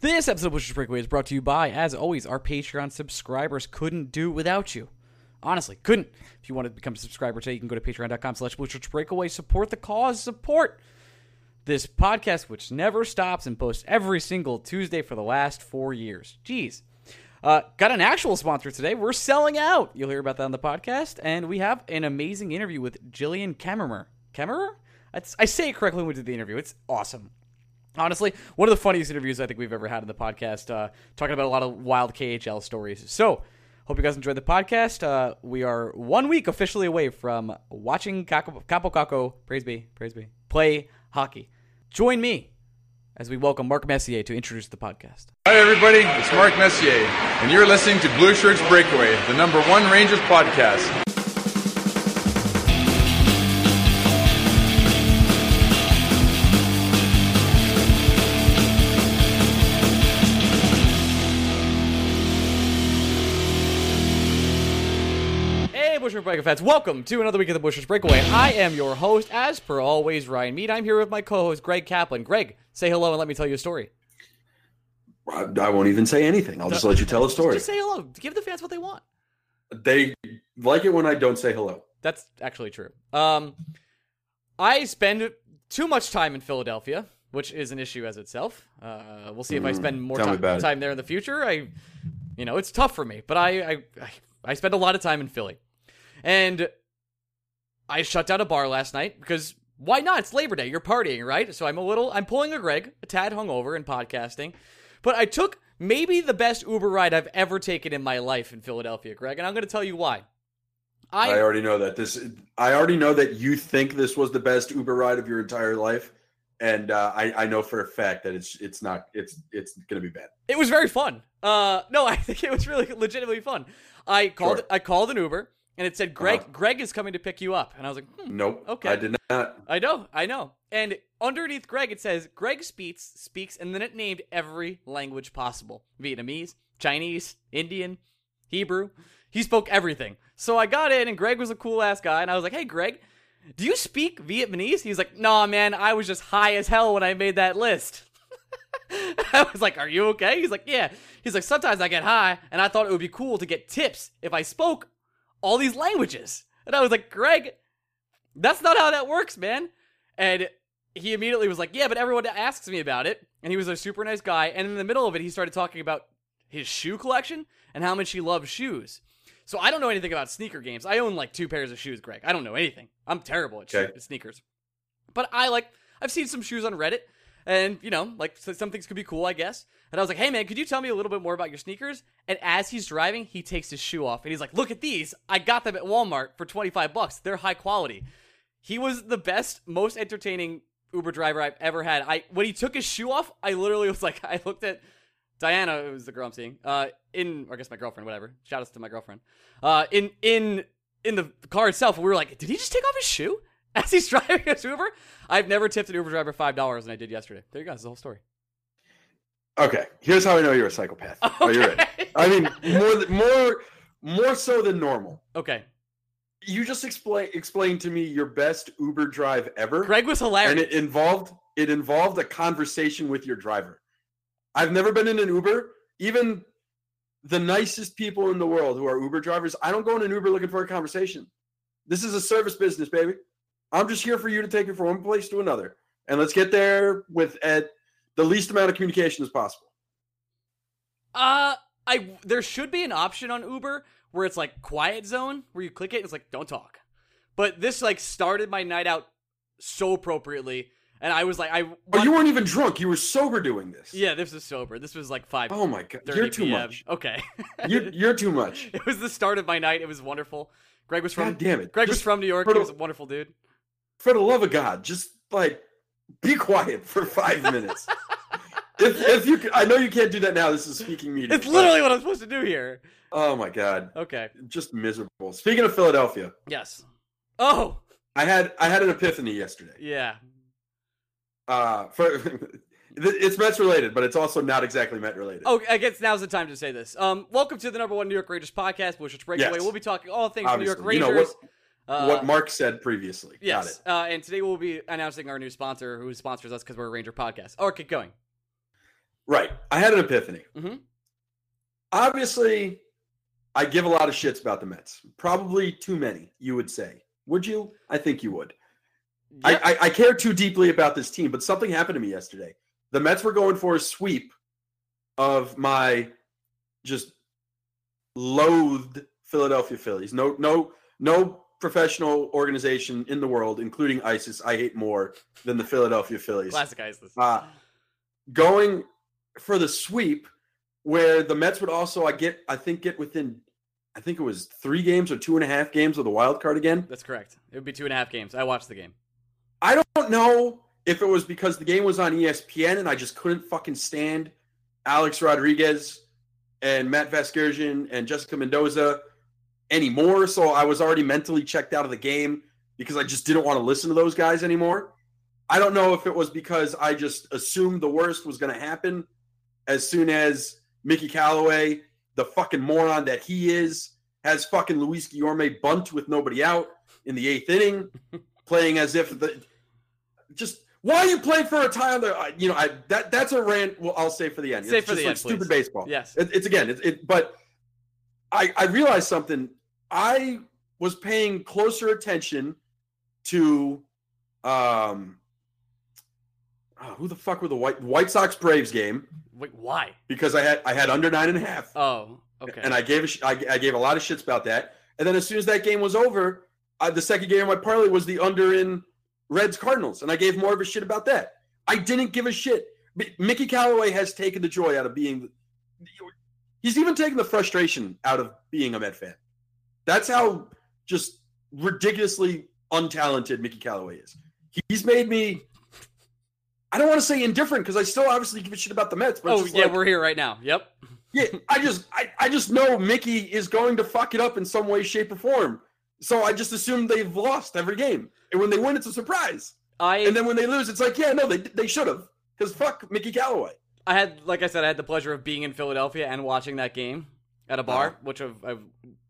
This episode of Blue Shirts Breakaway is brought to you by, as always, our Patreon subscribers couldn't do without you. Honestly, couldn't. If you want to become a subscriber today, you can go to patreon.com slash Breakaway. Support the cause. Support this podcast, which never stops and posts every single Tuesday for the last four years. Jeez. Uh, got an actual sponsor today. We're selling out. You'll hear about that on the podcast. And we have an amazing interview with Jillian Kemmerer. Kemmerer? I say it correctly when we did the interview. It's awesome. Honestly, one of the funniest interviews I think we've ever had in the podcast, uh, talking about a lot of wild KHL stories. So, hope you guys enjoyed the podcast. Uh, we are one week officially away from watching Kaapo Kakko, praise be, praise be, play hockey. Join me as we welcome Mark Messier to introduce the podcast. Hi, everybody. It's Mark Messier, and you're listening to Blue Shirts Breakaway, the number one Rangers podcast. Breakaway fans, welcome to another week of the Blue Shirts Breakaway. I am your host, as per always, Ryan Mead. I'm here with my co-host, Greg Kaplan. Greg, say hello and let me tell you a story. I, I won't even say anything. I'll just let you tell a story. Just say hello. Give the fans what they want. They like it when I don't say hello. That's actually true. Um, I spend too much time in Philadelphia, which is an issue as itself. Uh, we'll see if I mm, spend more time, time there in the future. I, you know, it's tough for me, but I, I, I spend a lot of time in Philly. And I shut down a bar last night because why not? It's Labor Day. You're partying, right? So I'm a little, I'm pulling a Greg, a tad hungover and podcasting. But I took maybe the best Uber ride I've ever taken in my life in Philadelphia, Greg. And I'm going to tell you why. I, I already know that this, I already know that you think this was the best Uber ride of your entire life. And uh, I, I know for a fact that it's it's not it's it's gonna be bad. It was very fun. Uh, no, I think it was really legitimately fun. I called sure. I called an Uber and it said Greg uh-huh. Greg is coming to pick you up, and I was like, hmm, nope, okay, I did not. I know, I know. And underneath Greg, it says Greg speaks speaks, and then it named every language possible: Vietnamese, Chinese, Indian, Hebrew. He spoke everything. So I got in, and Greg was a cool ass guy, and I was like, hey, Greg. Do you speak Vietnamese? He's like, nah, man, I was just high as hell when I made that list. I was like, Are you okay? He's like, Yeah. He's like, Sometimes I get high, and I thought it would be cool to get tips if I spoke all these languages. And I was like, Greg, that's not how that works, man. And he immediately was like, Yeah, but everyone asks me about it. And he was a super nice guy. And in the middle of it, he started talking about his shoe collection and how much he loves shoes. So I don't know anything about sneaker games. I own like two pairs of shoes, Greg. I don't know anything. I'm terrible at okay. sneakers. But I like, I've seen some shoes on Reddit and you know, like some things could be cool, I guess. And I was like, "Hey, man, could you tell me a little bit more about your sneakers?" And as he's driving, he takes his shoe off and he's like, "Look at these! I got them at Walmart for twenty five bucks. They're high quality." He was the best, most entertaining Uber driver I've ever had. I when he took his shoe off, I literally was like, I looked at Diana, who was the girl I'm seeing, uh, in I guess my girlfriend, whatever. Shout outs to my girlfriend. Uh, in in in the car itself, we were like, did he just take off his shoe? as he's driving his Uber. I've never tipped an Uber driver five dollars, and I did yesterday. There you go. That's the whole story. Okay, here's how I know you're a psychopath. Okay. Are you ready? I mean, more more more so than normal. Okay. You just explain explain to me your best Uber drive ever, Greg was hilarious. and it involved it involved a conversation with your driver. I've never been in an Uber. Even the nicest people in the world who are Uber drivers, I don't go in an Uber looking for a conversation. This is a service business, baby. I'm just here for you to take me from one place to another, and let's get there with at the least amount of communication as possible. Uh, I there should be an option on Uber where it's like quiet zone where you click it. It's like don't talk. But this like started my night out so appropriately, and I was like, I Oh, you weren't even drunk. You were sober doing this. yeah, this was sober. This was like five. Oh my god, you're too PM. much. Okay, You're, you're too much. it was the start of my night. It was wonderful. Greg was from God damn it. Greg was from New York. He was a wonderful dude. For the love of God, just like be quiet for five minutes. if, if you, I know you can't do that now. This is speaking media. It's literally what I'm supposed to do here. Oh my god, Okay. just miserable. Speaking of Philadelphia, Yes. Oh I had I had an epiphany yesterday. yeah. Uh, for it's Mets related, but it's also not exactly Met related. Oh, I guess now's the time to say this. Um, welcome to the number one New York Rangers podcast, which is Breakaway. Yes. We'll be talking all things New York Obviously. You Rangers. know uh, what Mark said previously. Yes, Got it. uh, and today we'll be announcing our new sponsor, who sponsors us because we're a Ranger podcast. Oh, keep going. Right. I had an epiphany. Mhm. Obviously, I give a lot of shits about the Mets. Probably too many, you would say. Would you? I think you would. Yep. I, I, I care too deeply about this team, but something happened to me yesterday. The Mets were going for a sweep of my just loathed Philadelphia Phillies. No, no, no professional organization in the world, including ISIS, I hate more than the Philadelphia Phillies Classic Isis. uh, going for the sweep where the Mets would also I get I think get within I think it was three games or two and a half games of the wild card again. That's correct. It would be two and a half games. I watched the game. I don't know if it was because the game was on ESPN and I just couldn't fucking stand Alex Rodriguez and Matt Vasgersian and Jessica Mendoza anymore. So I was already mentally checked out of the game because I just didn't want to listen to those guys anymore. I don't know if it was because I just assumed the worst was going to happen as soon as Mickey Callaway, the fucking moron that he is, has fucking Luis Guillorme bunt with nobody out in the eighth inning, playing as if the just why are you playing for a tie on the you know I that that's a rant. Well, I'll say for the end. Say it's for just the like end, stupid please. baseball. Yes. It, it's again, it, it, but I I realized something. I was paying closer attention to um oh, who the fuck were the White White Sox Braves game Wait, why? because I had I had under nine and a half, Oh, okay. and I gave a sh- I, I gave a lot of shits about that. And then as soon as that game was over, I, the second game of my parlay was the under in Reds Cardinals, and I gave more of a shit about that. I didn't give a shit. Mickey Callaway has taken the joy out of being. He's even taken the frustration out of being a Met fan. That's how just ridiculously untalented Mickey Callaway is. He's made me. I don't want to say indifferent because I still obviously give a shit about the Mets. But oh, yeah, like- we're here right now. Yep. yeah, I just I, I just know Mickey is going to fuck it up in some way, shape, or form. So I just assume they've lost every game. And when they win, it's a surprise. I And then when they lose, it's like, yeah, no, they they should have. Because fuck Mickey Callaway. I had, like I said, I had the pleasure of being in Philadelphia and watching that game at a bar, Uh-huh. which of I've,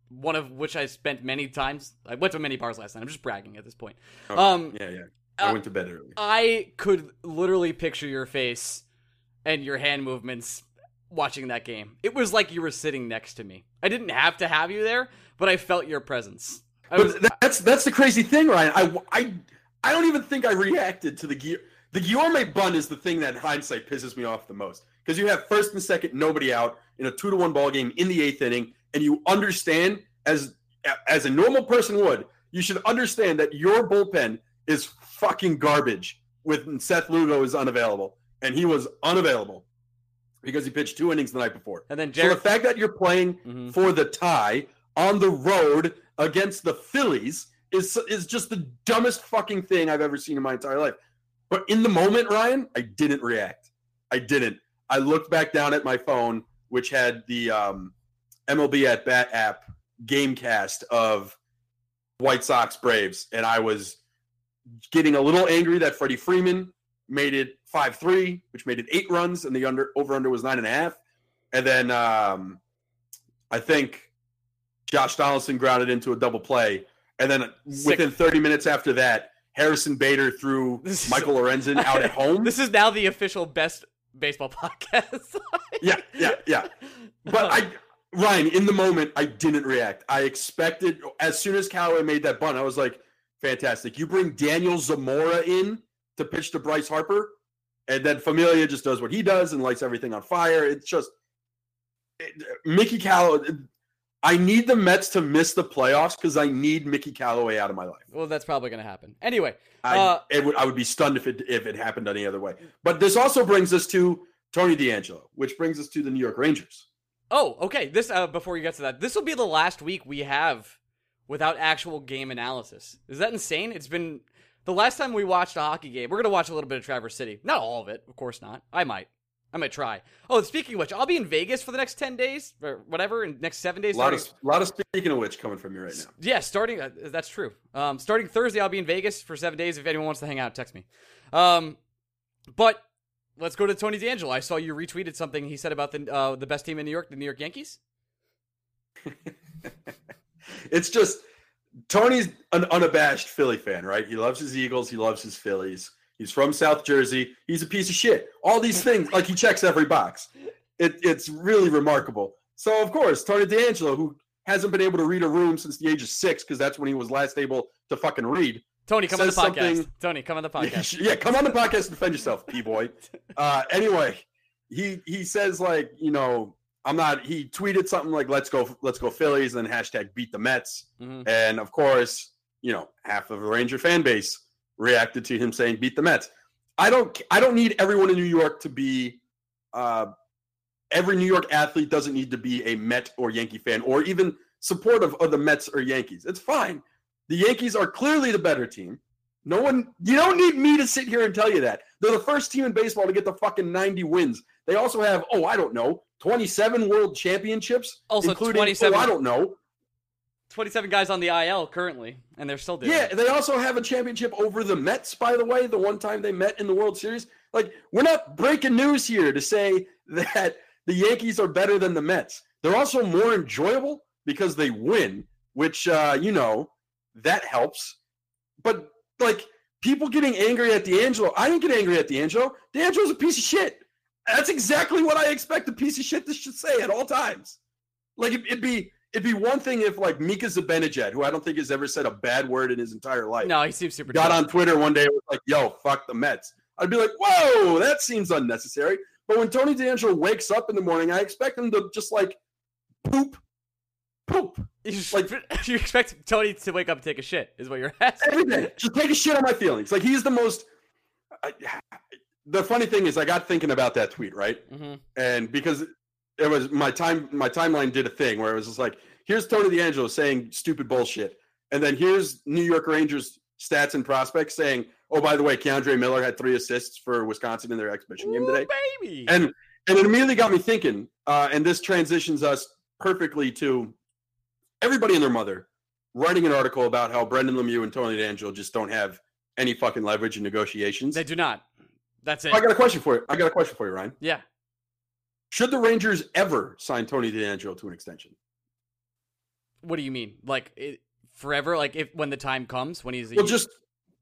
one of which I spent many times. I went to many bars last night. I'm just bragging at this point. Um, yeah, yeah. I uh, went to bed early. I could literally picture your face and your hand movements watching that game. It was like you were sitting next to me. I didn't have to have you there, but I felt your presence. I was, But that's that's the crazy thing, Ryan. I I I don't even think I reacted to the Gui- the Guillorme bun is the thing that in hindsight pisses me off the most because you have first and second nobody out in a two to one ball game in the eighth inning, and you understand as as a normal person would, you should understand that your bullpen is fucking garbage. With Seth Lugo is unavailable, and he was unavailable because he pitched two innings the night before. and then So the fact that you're playing Mhm. for the tie on the road against the Phillies is is just the dumbest fucking thing I've ever seen in my entire life. But in the moment, Ryan, I didn't react. I didn't. I looked back down at my phone, which had the um, MLB at Bat app gamecast of White Sox Braves, and I was getting a little angry that Freddie Freeman made it five three, which made it eight runs, and the under over under was nine and a half. And then um, I think Josh Donaldson grounded into a double play, and then within 30 minutes after that, Harrison Bader threw This Michael Lorenzen out at home. This is now the official best baseball podcast. yeah, yeah, yeah. But I, Ryan, in the moment, I didn't react. I expected as soon as Callaway made that bunt, I was like, fantastic. You bring Daniel Zamora in to pitch to Bryce Harper, and then Familia just does what he does and lights everything on fire. It's just it- Mickey Callaway. I need the Mets to miss the playoffs because I need Mickey Callaway out of my life. well, that's probably going to happen. Anyway, I, Uh, it would, I would be stunned if it if it happened any other way. But this also brings us to Tony DeAngelo, which brings us to the New York Rangers. Oh, okay. This uh, before you get to that, this will be the last week we have without actual game analysis. Is that insane? It's been the last time we watched a hockey game. We're gonna watch a little bit of Traverse City. Not all of it, of course not. I might. I might try. Oh, speaking of which, I'll be in Vegas for the next ten days or whatever, in next seven days. A lot starting- of lot of speaking of which coming from you right now. yeah, starting. Uh, that's true. Um, starting Thursday, I'll be in Vegas for seven days. If anyone wants to hang out, text me. Um, but let's go to Tony DeAngelo. I saw you retweeted something he said about the uh, the best team in New York, the New York Yankees. It's just Tony's an unabashed Philly fan, right? He loves his Eagles, he loves his Phillies. He's from South Jersey. He's a piece of shit. All these things, like he checks every box. It, it's really remarkable. So of course, Tony DeAngelo, who hasn't been able to read a room since the age of six, because that's when he was last able to fucking read. Tony, come on the podcast. something- Tony, come on the podcast. Yeah, come on the podcast and defend yourself, P boy. Uh, anyway, he he says like you know I'm not. He tweeted something like let's go let's go Phillies and hashtag beat the Mets. Mhm. And of course, you know half of the Ranger fan base reacted to him saying beat the Mets. I don't I don't need everyone in New York to be. Uh, every New York athlete doesn't need to be a Met or Yankee fan or even supportive of the Mets or Yankees. It's fine. The Yankees are clearly the better team. No one, you don't need me to sit here and tell you that. They're the first team in baseball to get the fucking 90 wins. They also have, oh, I don't know, 27 world championships. Also, including, 27 Oh, I don't know. 27 guys on the IL currently, and they're still doing Yeah, they also have a championship over the Mets, by the way, the one time they met in the World Series. Like, we're not breaking news here to say that the Yankees are better than the Mets. They're also more enjoyable because they win, which, uh, you know, that helps. But, like, people getting angry at DeAngelo, I didn't get angry at DeAngelo. DeAngelo's a piece of shit. That's exactly what I expect a piece of shit to should say at all times. Like, it, it'd be. It'd be one thing if like Mika Zibanejad, who I don't think has ever said a bad word in his entire life, No, he seems super. got on Twitter one day and was like, yo, fuck the Mets. I'd be like, whoa, that seems unnecessary. But when Tony DeAngelo wakes up in the morning, I expect him to just like poop, poop You, just- like- you expect Tony to wake up and take a shit, is what you're asking. every day. Just take a shit on my feelings. Like he's the most. I, the funny thing is, I got thinking about that tweet, right? hmm and because it was my time my timeline did a thing where it was just like here's tony deangelo saying stupid bullshit and then here's new york rangers stats and prospects saying oh by the way k'andre miller had three assists for wisconsin in their exhibition game today baby. and and it immediately got me thinking uh, and this transitions us perfectly to everybody and their mother writing an article about how brendan lemieux and tony deangelo just don't have any fucking leverage in negotiations they do not. That's it. i got a question for you i got a question for you ryan yeah. should the Rangers ever sign Tony DeAngelo to an extension? What do you mean? Like it, forever? Like if when the time comes when he's Well, just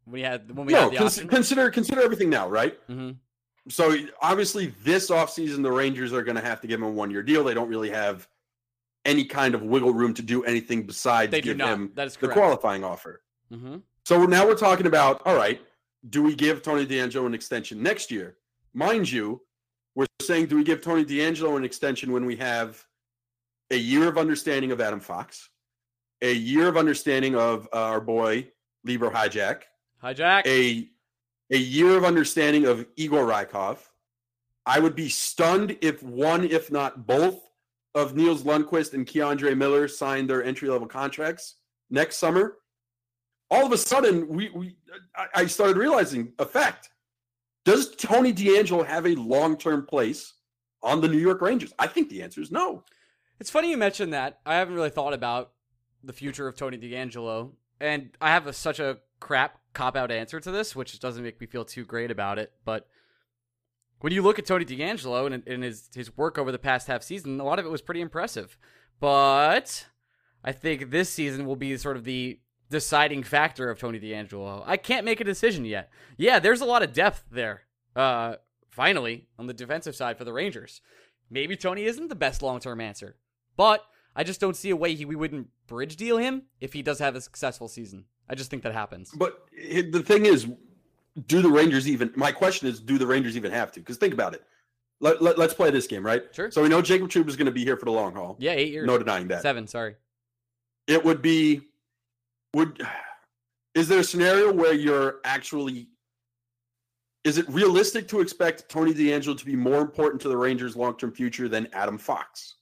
when we had when we no. had the cons- option. consider consider everything now, right? hmm So obviously, this offseason, the Rangers are going to have to give him a one year deal. They don't really have any kind of wiggle room to do anything besides They give him That is the qualifying offer. hmm So now we're talking about all right, do we give Tony DeAngelo an extension next year? Mind you, we're saying do we give Tony DeAngelo an extension when we have a year of understanding of Adam Fox, a year of understanding of uh, our boy Libor Hajek, Hijack. a a year of understanding of Igor Rykov. I would be stunned if one, if not both, of Nils Lundkvist and K'Andre Miller signed their entry level contracts next summer. All of a sudden, we, we I, I started realizing a fact. Does Tony DeAngelo have a long term place on the New York Rangers? I think the answer is no. It's funny you mentioned that. I haven't really thought about the future of Tony DeAngelo, and I have a, such a crap cop out answer to this, which doesn't make me feel too great about it. But when you look at Tony DeAngelo and, and his his work over the past half season, a lot of it was pretty impressive. But I think this season will be sort of the deciding factor of Tony DeAngelo. I can't make a decision yet. Yeah, there's a lot of depth there. Uh, finally, on the defensive side for the Rangers, maybe Tony isn't the best long term answer, but I just don't see a way he, we wouldn't bridge deal him if he does have a successful season. I just think that happens. But the thing is, do the Rangers even? My question is, do the Rangers even have to? Because think about it. Let, let, us play this game, right? Sure. So we know Jacob Trouba is going to be here for the long haul. Yeah, eight years. No denying that. Seven, sorry. It would be, would, is there a scenario where you're actually, is it realistic to expect Tony DeAngelo to be more important to the Rangers' long term future than Adam Fox?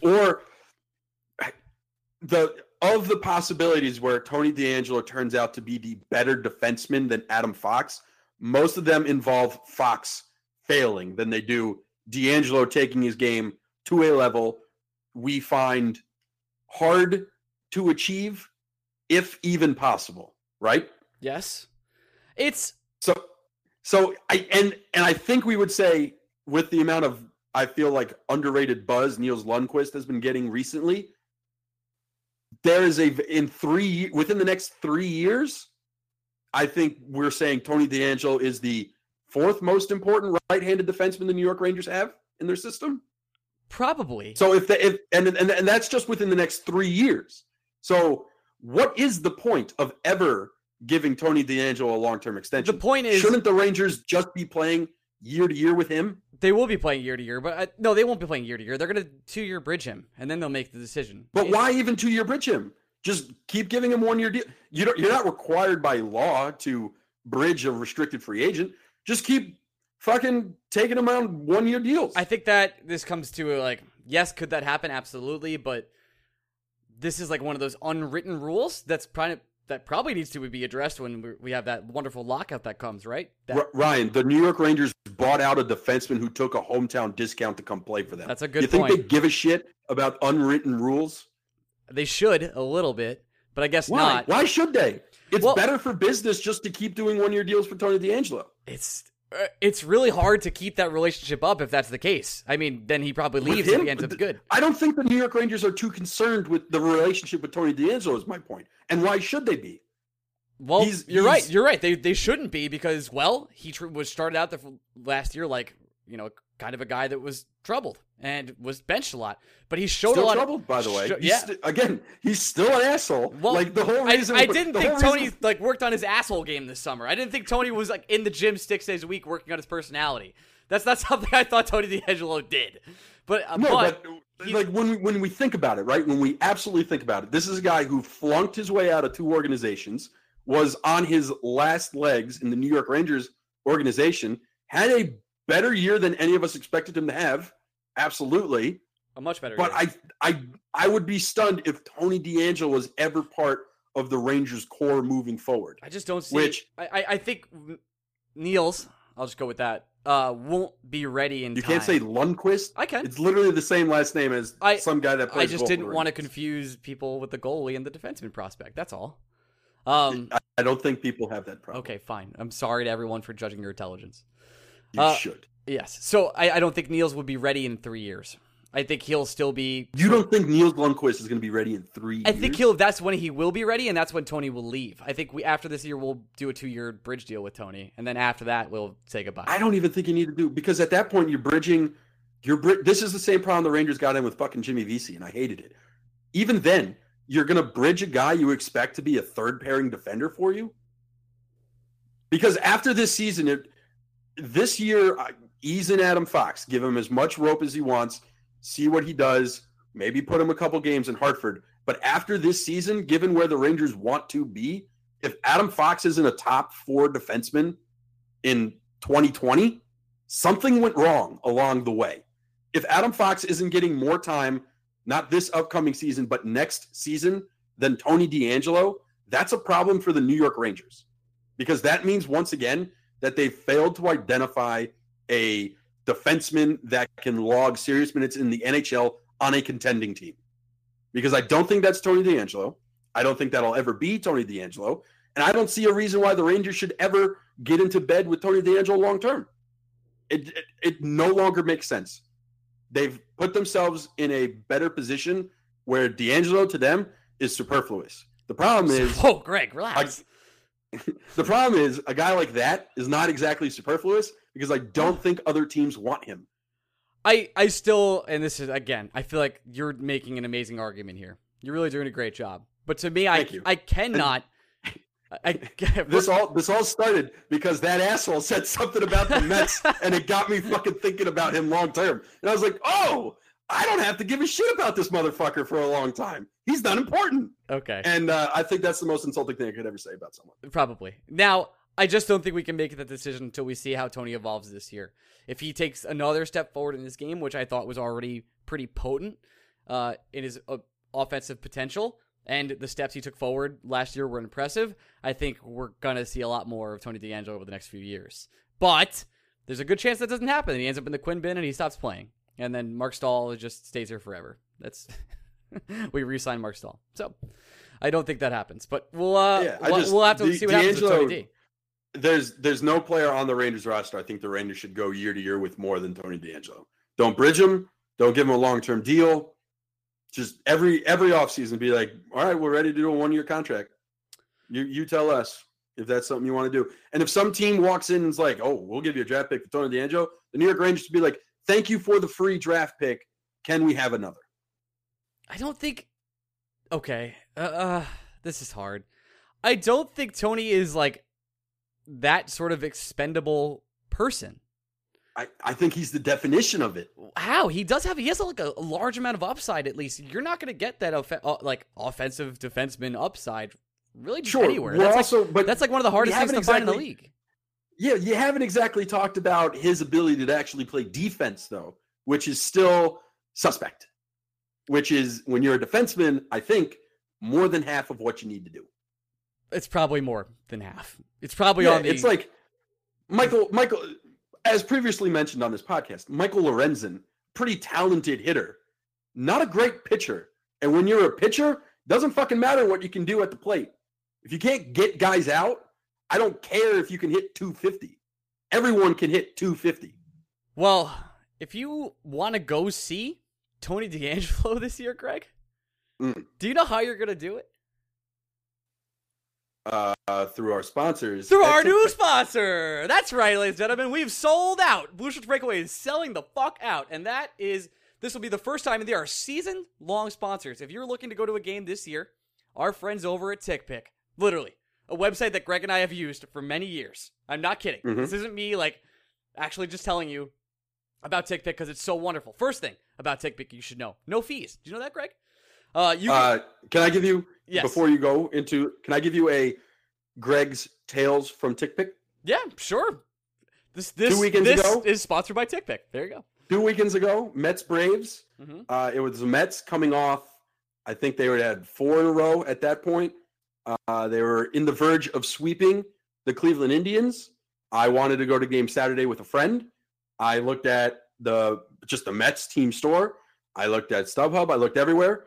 Or the of the possibilities where Tony DeAngelo turns out to be the better defenseman than Adam Fox, most of them involve Fox failing than they do DeAngelo taking his game to a level we find hard to achieve, if even possible. Right? Yes. It's so so I and and I think we would say with the amount of I feel like underrated buzz Niels Lundkvist has been getting recently, there is a in three within the next three years, I think we're saying Tony DeAngelo is the fourth most important right-handed defenseman the New York Rangers have in their system. Probably. So if the if and and and that's just within the next three years. So what is the point of ever giving Tony DeAngelo a long-term extension? The point is, shouldn't the Rangers just be playing year to year with him? They will be playing year to year, but I, no, they won't be playing year to year. They're going to two year bridge him, and then they'll make the decision. But why even two year bridge him? Just keep giving him one year deal. You don't, you're not required by law to bridge a restricted free agent. Just keep fucking taking him on one year deals. I think that this comes to like, yes, could that happen? Absolutely, but this is like one of those unwritten rules that's probably that probably needs to be addressed when we have that wonderful lockout that comes, right? That- Ryan, the New York Rangers bought out a defenseman who took a hometown discount to come play for them. That's a good you think point. they give a shit about unwritten rules? They should a little bit, but I guess Why? not. Why should they? It's Well- better for business just to keep doing one year deals for Tony DeAngelo. It's uh, it's really hard to keep that relationship up if that's the case. I mean, then he probably leaves him, if he ends up good. I don't think the New York Rangers are too concerned with the relationship with Tony DeAngelo. Is my point, and why should they be? Well, He's- you're he's- right. You're right. They they shouldn't be because well, he tr- was started out the f- last year like you know kind of a guy that was troubled and was benched a lot, but he showed Still a lot. troubled, of, by the way. He's yeah. st- again, he's still an asshole. Well, like the whole reason. I didn't the think Tony reason- like worked on his asshole game this summer. I didn't think Tony was like in the gym six days a week working on his personality. That's not something I thought Tony DeAngelo did. But uh, No, but, but, like when we, when we think about it, right? When we absolutely think about it, this is a guy who flunked his way out of two organizations, was on his last legs in the New York Rangers organization, had a better year than any of us expected him to have. Absolutely, a much better. but year. I I I would be stunned if Tony DeAngelo was ever part of the Rangers core moving forward. I just don't see. Which- I I, I think Niels. I'll just go with that. Uh, won't be ready in You time. can't say Lundqvist. I can. It's literally the same last name as I- some guy that plays. I just didn't want to confuse people with the goalie and the defenseman prospect. That's all. Um. I, I don't think people have that problem. Okay, fine. I'm sorry to everyone for judging your intelligence. you uh, should. Yes. So I, I don't think Nils would be ready in three years. I think he'll still be. You don't think Nils Lundkvist is going to be ready in three I years? think he'll. That's when he will be ready, and that's when Tony will leave. I think we after this year we'll do a two year bridge deal with Tony, and then after that we'll say goodbye. I don't even think you need to do because at that point you're bridging. You're bri- this is the same problem the Rangers got in with fucking Jimmy Vesey, and I hated it. Even then, you're going to bridge a guy you expect to be a third pairing defender for you. Because after this season, it, this year, ease in Adam Fox, give him as much rope as he wants, see what he does, maybe put him a couple games in Hartford. But after this season, given where the Rangers want to be, if Adam Fox isn't a top four defenseman in 2020, something went wrong along the way. If Adam Fox isn't getting more time, not this upcoming season, but next season than Tony DeAngelo, that's a problem for the New York Rangers. Because that means, once again, that they failed to identify a defenseman that can log serious minutes in the NHL on a contending team. Because I don't think that's Tony DeAngelo. I don't think that'll ever be Tony DeAngelo. And I don't see a reason why the Rangers should ever get into bed with Tony DeAngelo long term. It, it it no longer makes sense. They've put themselves in a better position where DeAngelo to them is superfluous. The problem is oh, Greg, relax. the problem is a guy like that is not exactly superfluous because I don't think other teams want him. I I still and this is again, I feel like you're making an amazing argument here. You're really doing a great job. But to me, I I cannot. I, I This all this all started because that asshole said something about the Mets, and it got me fucking thinking about him long term. And I was like, oh, I don't have to give a shit about this motherfucker for a long time. He's not important. okay. And uh, I think that's the most insulting thing I could ever say about someone. Probably. Now, I just don't think we can make that decision until we see how Tony evolves this year. If he takes another step forward in this game, which I thought was already pretty potent uh, in his uh, offensive potential, and the steps he took forward last year were impressive, I think we're going to see a lot more of Tony DeAngelo over the next few years. But there's a good chance that doesn't happen. He ends up in the Quinn bin and he stops playing. And then Marc Staal just stays here forever. That's we re-sign Marc Staal. So I don't think that happens. But we'll uh, Yeah, we'll, just- we'll have to see what happens with Tony D. There's there's no player on the Rangers roster. I think the Rangers should go year to year with more than Tony DeAngelo. Don't bridge him. Don't give him a long term deal. Just every every offseason be like, all right, we're ready to do a one year contract. You you tell us if that's something you want to do. And if some team walks in and is like, oh, we'll give you a draft pick for Tony DeAngelo, the New York Rangers should be like, thank you for the free draft pick. Can we have another? I don't think. Okay, uh, uh, this is hard. I don't think Tony is like that sort of expendable person. I, I think he's the definition of it. How he does have he has like a, a large amount of upside. At least you're not going to get that off- uh, like offensive defenseman upside really just Sure. anywhere. We're That's also, like, but that's like one of the hardest things to find in the league. Yeah, you haven't exactly talked about his ability to actually play defense, though, which is still suspect. Which is when you're a defenseman, I think more than half of what you need to do. It's probably more than half. It's probably Yeah, on the. it's like Michael. Michael, as previously mentioned on this podcast, Michael Lorenzen, pretty talented hitter, not a great pitcher. And when you're a pitcher, doesn't fucking matter what you can do at the plate. If you can't get guys out, I don't care if you can hit 250. Everyone can hit 250. well, if you want to go see Tony DeAngelo this year, Greg, Mm. do you know how you're going to do it? uh, through our sponsors. Through at our new sponsor. That's right, ladies and gentlemen. We've sold out. Blue Shirts Breakaway is selling the fuck out. And that is, this will be the first time, they are season long sponsors. If you're looking to go to a game this year, our friends over at TickPick, literally, a website that Greg and I have used for many years. I'm not kidding. Mhm. This isn't me, like, actually just telling you about TickPick because it's so wonderful. First thing about TickPick you should know no fees. Do you know that, Greg? Uh, you Uh, can I give you Yes. before you go into? Can I give you a Greg's Tales from TickPick? yeah, sure. This this two weekends this ago? is sponsored by TickPick. There you go. Two weekends ago, Mets Braves. hmm Uh, it was the Mets coming off. I think they were had four in a row at that point. Uh, they were in the verge of sweeping the Cleveland Indians. I wanted to go to game Saturday with a friend. I looked at the just the Mets team store. I looked at StubHub. I looked everywhere.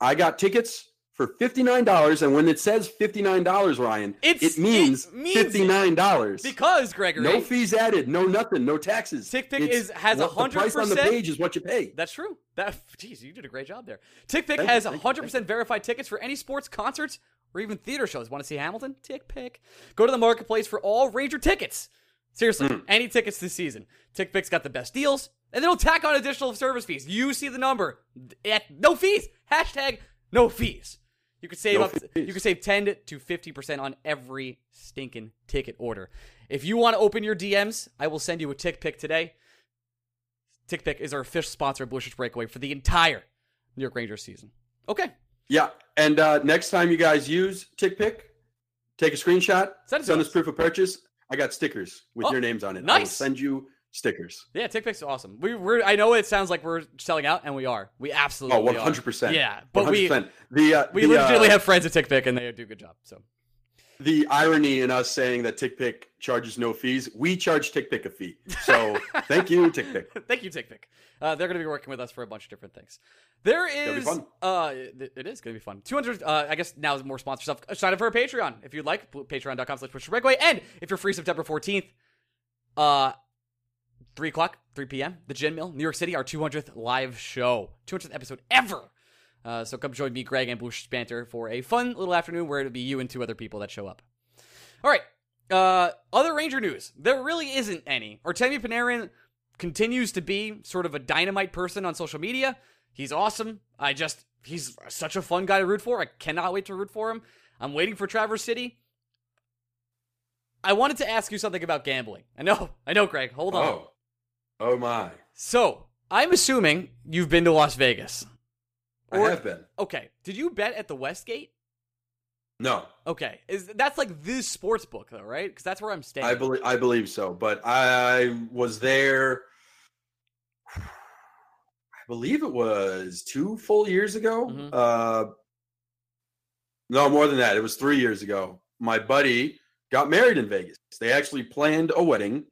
I got tickets for fifty nine dollars, and when it says fifty nine dollars, Ryan, It's- it means, it means fifty nine dollars. Because Gregory, No fees added, no nothing, no taxes. TickPick It's is- has what the price on the 100% page is what you pay. That's true. That jeez, you did a great job there. TickPick Thank has you, 100% verified tickets for any sports, concerts, or even theater shows. Want to see Hamilton? TickPick. Go to the marketplace for all Ranger tickets. Seriously, Hmm. any tickets this season. TickPick's got the best deals, and they'll tack on additional service fees. You see the number no fees. Hashtag no fees. You could save No up. fees. You could save 10 to 50% on every stinking ticket order. If you want to open your DMs, I will send you a TickPick today. TickPick is our official sponsor of Blue Shirts Breakaway for the entire New York Rangers season. Okay. Yeah, and uh, next time you guys use TickPick, take a screenshot, Send us proof of purchase. I got stickers with Oh, your names on it. I will nice. send you stickers. Yeah, TickPick's awesome. We, we're. I know it sounds like we're selling out, and we are. We absolutely Oh, 100%. Yeah, but we 100%. the uh, we the, legitimately uh, have friends at TickPick, and they do a good job. So the irony in us saying that TickPick charges no fees, we charge TickPick a fee. So thank you, TickPick. Thank you, TickPick. Uh, they're going to be working with us for a bunch of different things. There is uh it, is going to be fun. 200, uh, I guess now is more sponsor stuff. Sign up for a Patreon if you'd like. Patreon.com slash push. And if you're free September 14th, uh, 3 o'clock, 3 p.m., the Gin Mill, New York City, our 200th live show. 200th episode ever. Uh, so come join me, Greg, and Blue Banter for a fun little afternoon where it'll be you and two other people that show up. All right. Uh, other Ranger news. There really isn't any. Artemi Panarin continues to be sort of a dynamite person on social media. He's awesome. I just, he's such a fun guy to root for. I cannot wait to root for him. I'm waiting for Traverse City. I wanted to ask you something about gambling. I know, I know, Greg. Hold on. Oh. Oh my. So, I'm assuming you've been to Las Vegas. Or- I have been. Okay. Did you bet at the Westgate? No. Okay. Is that's like the sports book though, right? Because that's where I'm staying. I believe I believe so, but I was there. I believe it was two full years ago. Mhm. Uh, no, more than that. It was three years ago. My buddy got married in Vegas. They actually planned a wedding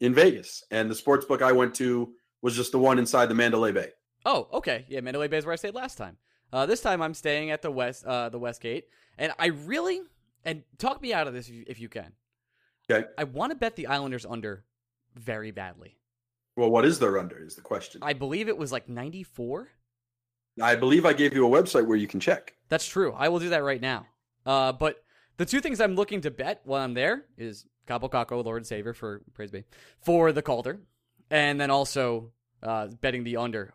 in Vegas, and the sports book I went to was just the one inside the Mandalay Bay. Oh, okay. Yeah, Mandalay Bay is where I stayed last time. Uh, this time I'm staying at the west, uh, the Westgate, and I really and talk me out of this if you, if you can. Okay. I want to bet the Islanders under very badly. Well, what is their under? Is the question. I, believe it was like 94. I believe I gave you a website where you can check. That's true. I will do that right now. Uh, but the two things I'm looking to bet while I'm there is Kaapo Kakko, Lord and Savior for praise be for the Calder, and then also uh, betting the under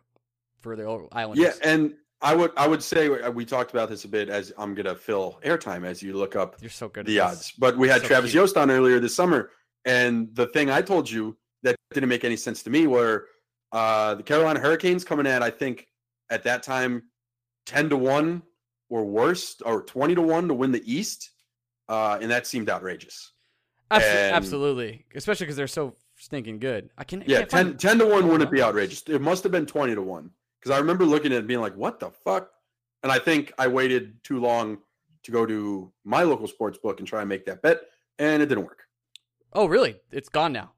for the Islanders. Yeah, and I would I would say uh, we talked about this a bit as I'm gonna fill airtime as you look up you're so good. the odds. But we had So Travis cute. Yost on earlier this summer, and the thing I told you that didn't make any sense to me were uh, the Carolina Hurricanes coming at I think at that time ten to one or worse, or twenty to one to win the East, uh, and that seemed outrageous. Abso- and- absolutely, especially because they're so stinking good. I can I Yeah, can't 10, find- 10 to one wouldn't be outrageous. It must have been twenty to one because I remember looking at it and being like, "What the fuck?" And I think I waited too long to go to my local sports book and try and make that bet, and it didn't work. Oh, really? It's gone now.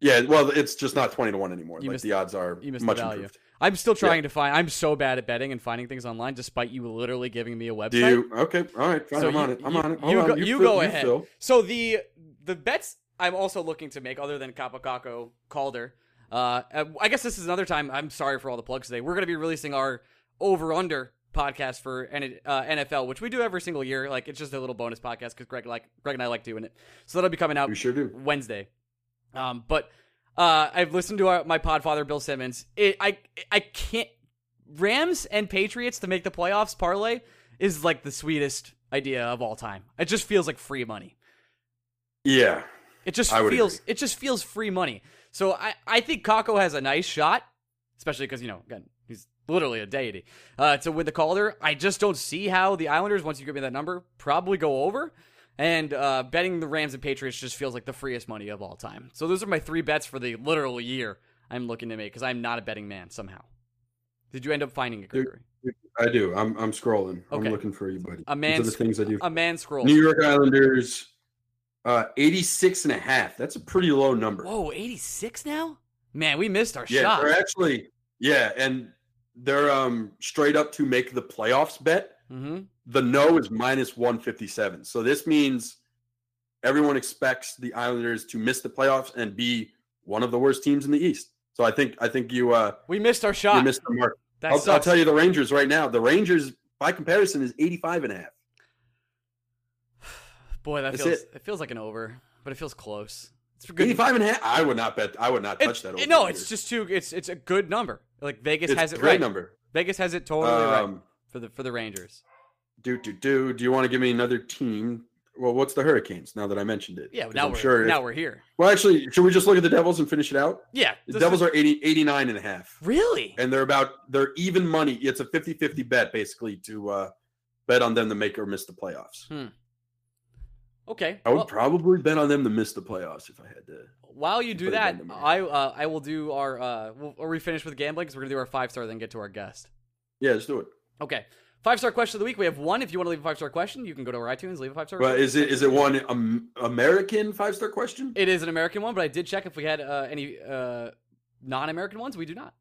Yeah, well, it's just not twenty to one anymore. You like the odds are you missed the much value. improved. I'm still trying to find. I'm so bad at betting and finding things online, despite you literally giving me a website. Do you? Okay, all right, fine. So I'm on it. I'm you- on it. Hold you on. go- you fill- go ahead. So the the bets I'm also looking to make, other than Kaapo Kakko Calder, uh, I guess this is another time. I'm sorry for all the plugs today. We're going to be releasing our over under podcast for uh, NFL, which we do every single year. Like it's just a little bonus podcast because Greg like Greg and I like doing it. So that'll be coming out We sure do. Wednesday. Um, but uh, I've listened to our, my podfather Bill Simmons. It, I I can't Rams and Patriots to make the playoffs parlay is like the sweetest idea of all time. It just feels like free money. Yeah, It just feels agree. it just feels free money. So I I think Kakko has a nice shot, especially because you know again he's literally a deity uh, to win the Calder. I just don't see how the Islanders, once you give me that number, probably go over. And uh, betting the Rams and Patriots just feels like the freest money of all time. So those are my three bets for the literal year I'm looking to make because I'm not a betting man somehow. Did you end up finding it, Gregory? I do. I'm I'm scrolling. Okay. I'm looking for you, buddy. A These man are the things I do. A man scrolls. New York Islanders, uh, 86 and a half. That's a pretty low number. Whoa, 86 now? Man, we missed our yeah, shot. they're actually yeah, and they're um straight up to make the playoffs bet. mm-hmm. The no is minus 157. So this means everyone expects the Islanders to miss the playoffs and be one of the worst teams in the East. So I think I think you uh We missed our you shot. missed the mark. I'll, I'll tell you the Rangers right now. The Rangers by comparison is 85 and a half. Boy, that That's feels it. it. feels like an over, but it feels close. It's a good. 85 and a half. I would not bet. I would not touch that. over no, it's just too. It's it's a good number. Like Vegas it's has it great right. number. Vegas has it totally right Um, for the for the Rangers. Do do do. Do you want to give me another team? Well, what's the Hurricanes? Now that I mentioned it, Yeah, 'Cause now I'm we're sure. now we're here. well, actually, should we just look at the Devils and finish it out? Yeah, The this Devils is- are 80, 89 and a half, really. and they're about they're even money. It's a 50-50 bet basically to uh, bet on them to make or miss the playoffs. Okay. I would well, probably bet on them to miss the playoffs if I had to. while you do that, down to me. I uh, I will do our. Uh, we'll, are we finished with gambling? Because we're gonna do our five star, then get to our guest. Yeah, let's do it. Okay. Five star question of the week. We have one. If you want to leave a five star question, you can go to our iTunes, leave a five star. But is it is it one um, American five star question? It is an American one, but I did check if we had uh, any uh, non American ones. We do not.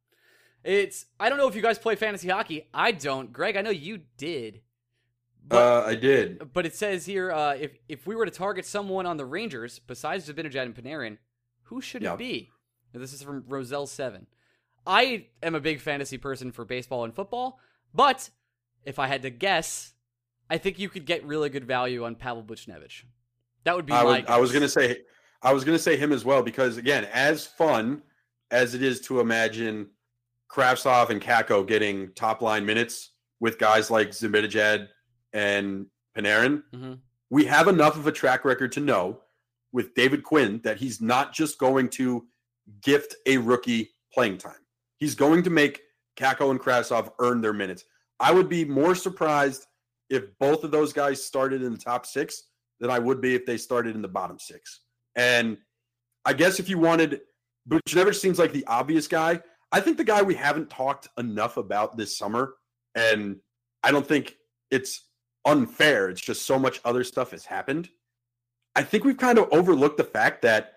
It's I don't know if you guys play fantasy hockey. I don't. Greg, I know you did. Uh, I did. But it says here uh, if if we were to target someone on the Rangers besides Zibanejad and Panarin, who should Yeah. it be? Now, this is from Roselle Seven. I am a big fantasy person for baseball and football, but if I had to guess, I think you could get really good value on Pavel Buchnevich. That would be I, my. would, I was gonna say I was gonna say him as well because again, as fun as it is to imagine Kravtsov and Kakko getting top line minutes with guys like Zibanejad and Panarin, Mhm. we have enough of a track record to know with David Quinn that he's not just going to gift a rookie playing time. He's going to make Kakko and Kravtsov earn their minutes. I would be more surprised if both of those guys started in the top six than I would be if they started in the bottom six. And I guess if you wanted, Buchnevich seems like the obvious guy. I think the guy we haven't talked enough about this summer, and I don't think it's unfair. It's just so much other stuff has happened. I think we've kind of overlooked the fact that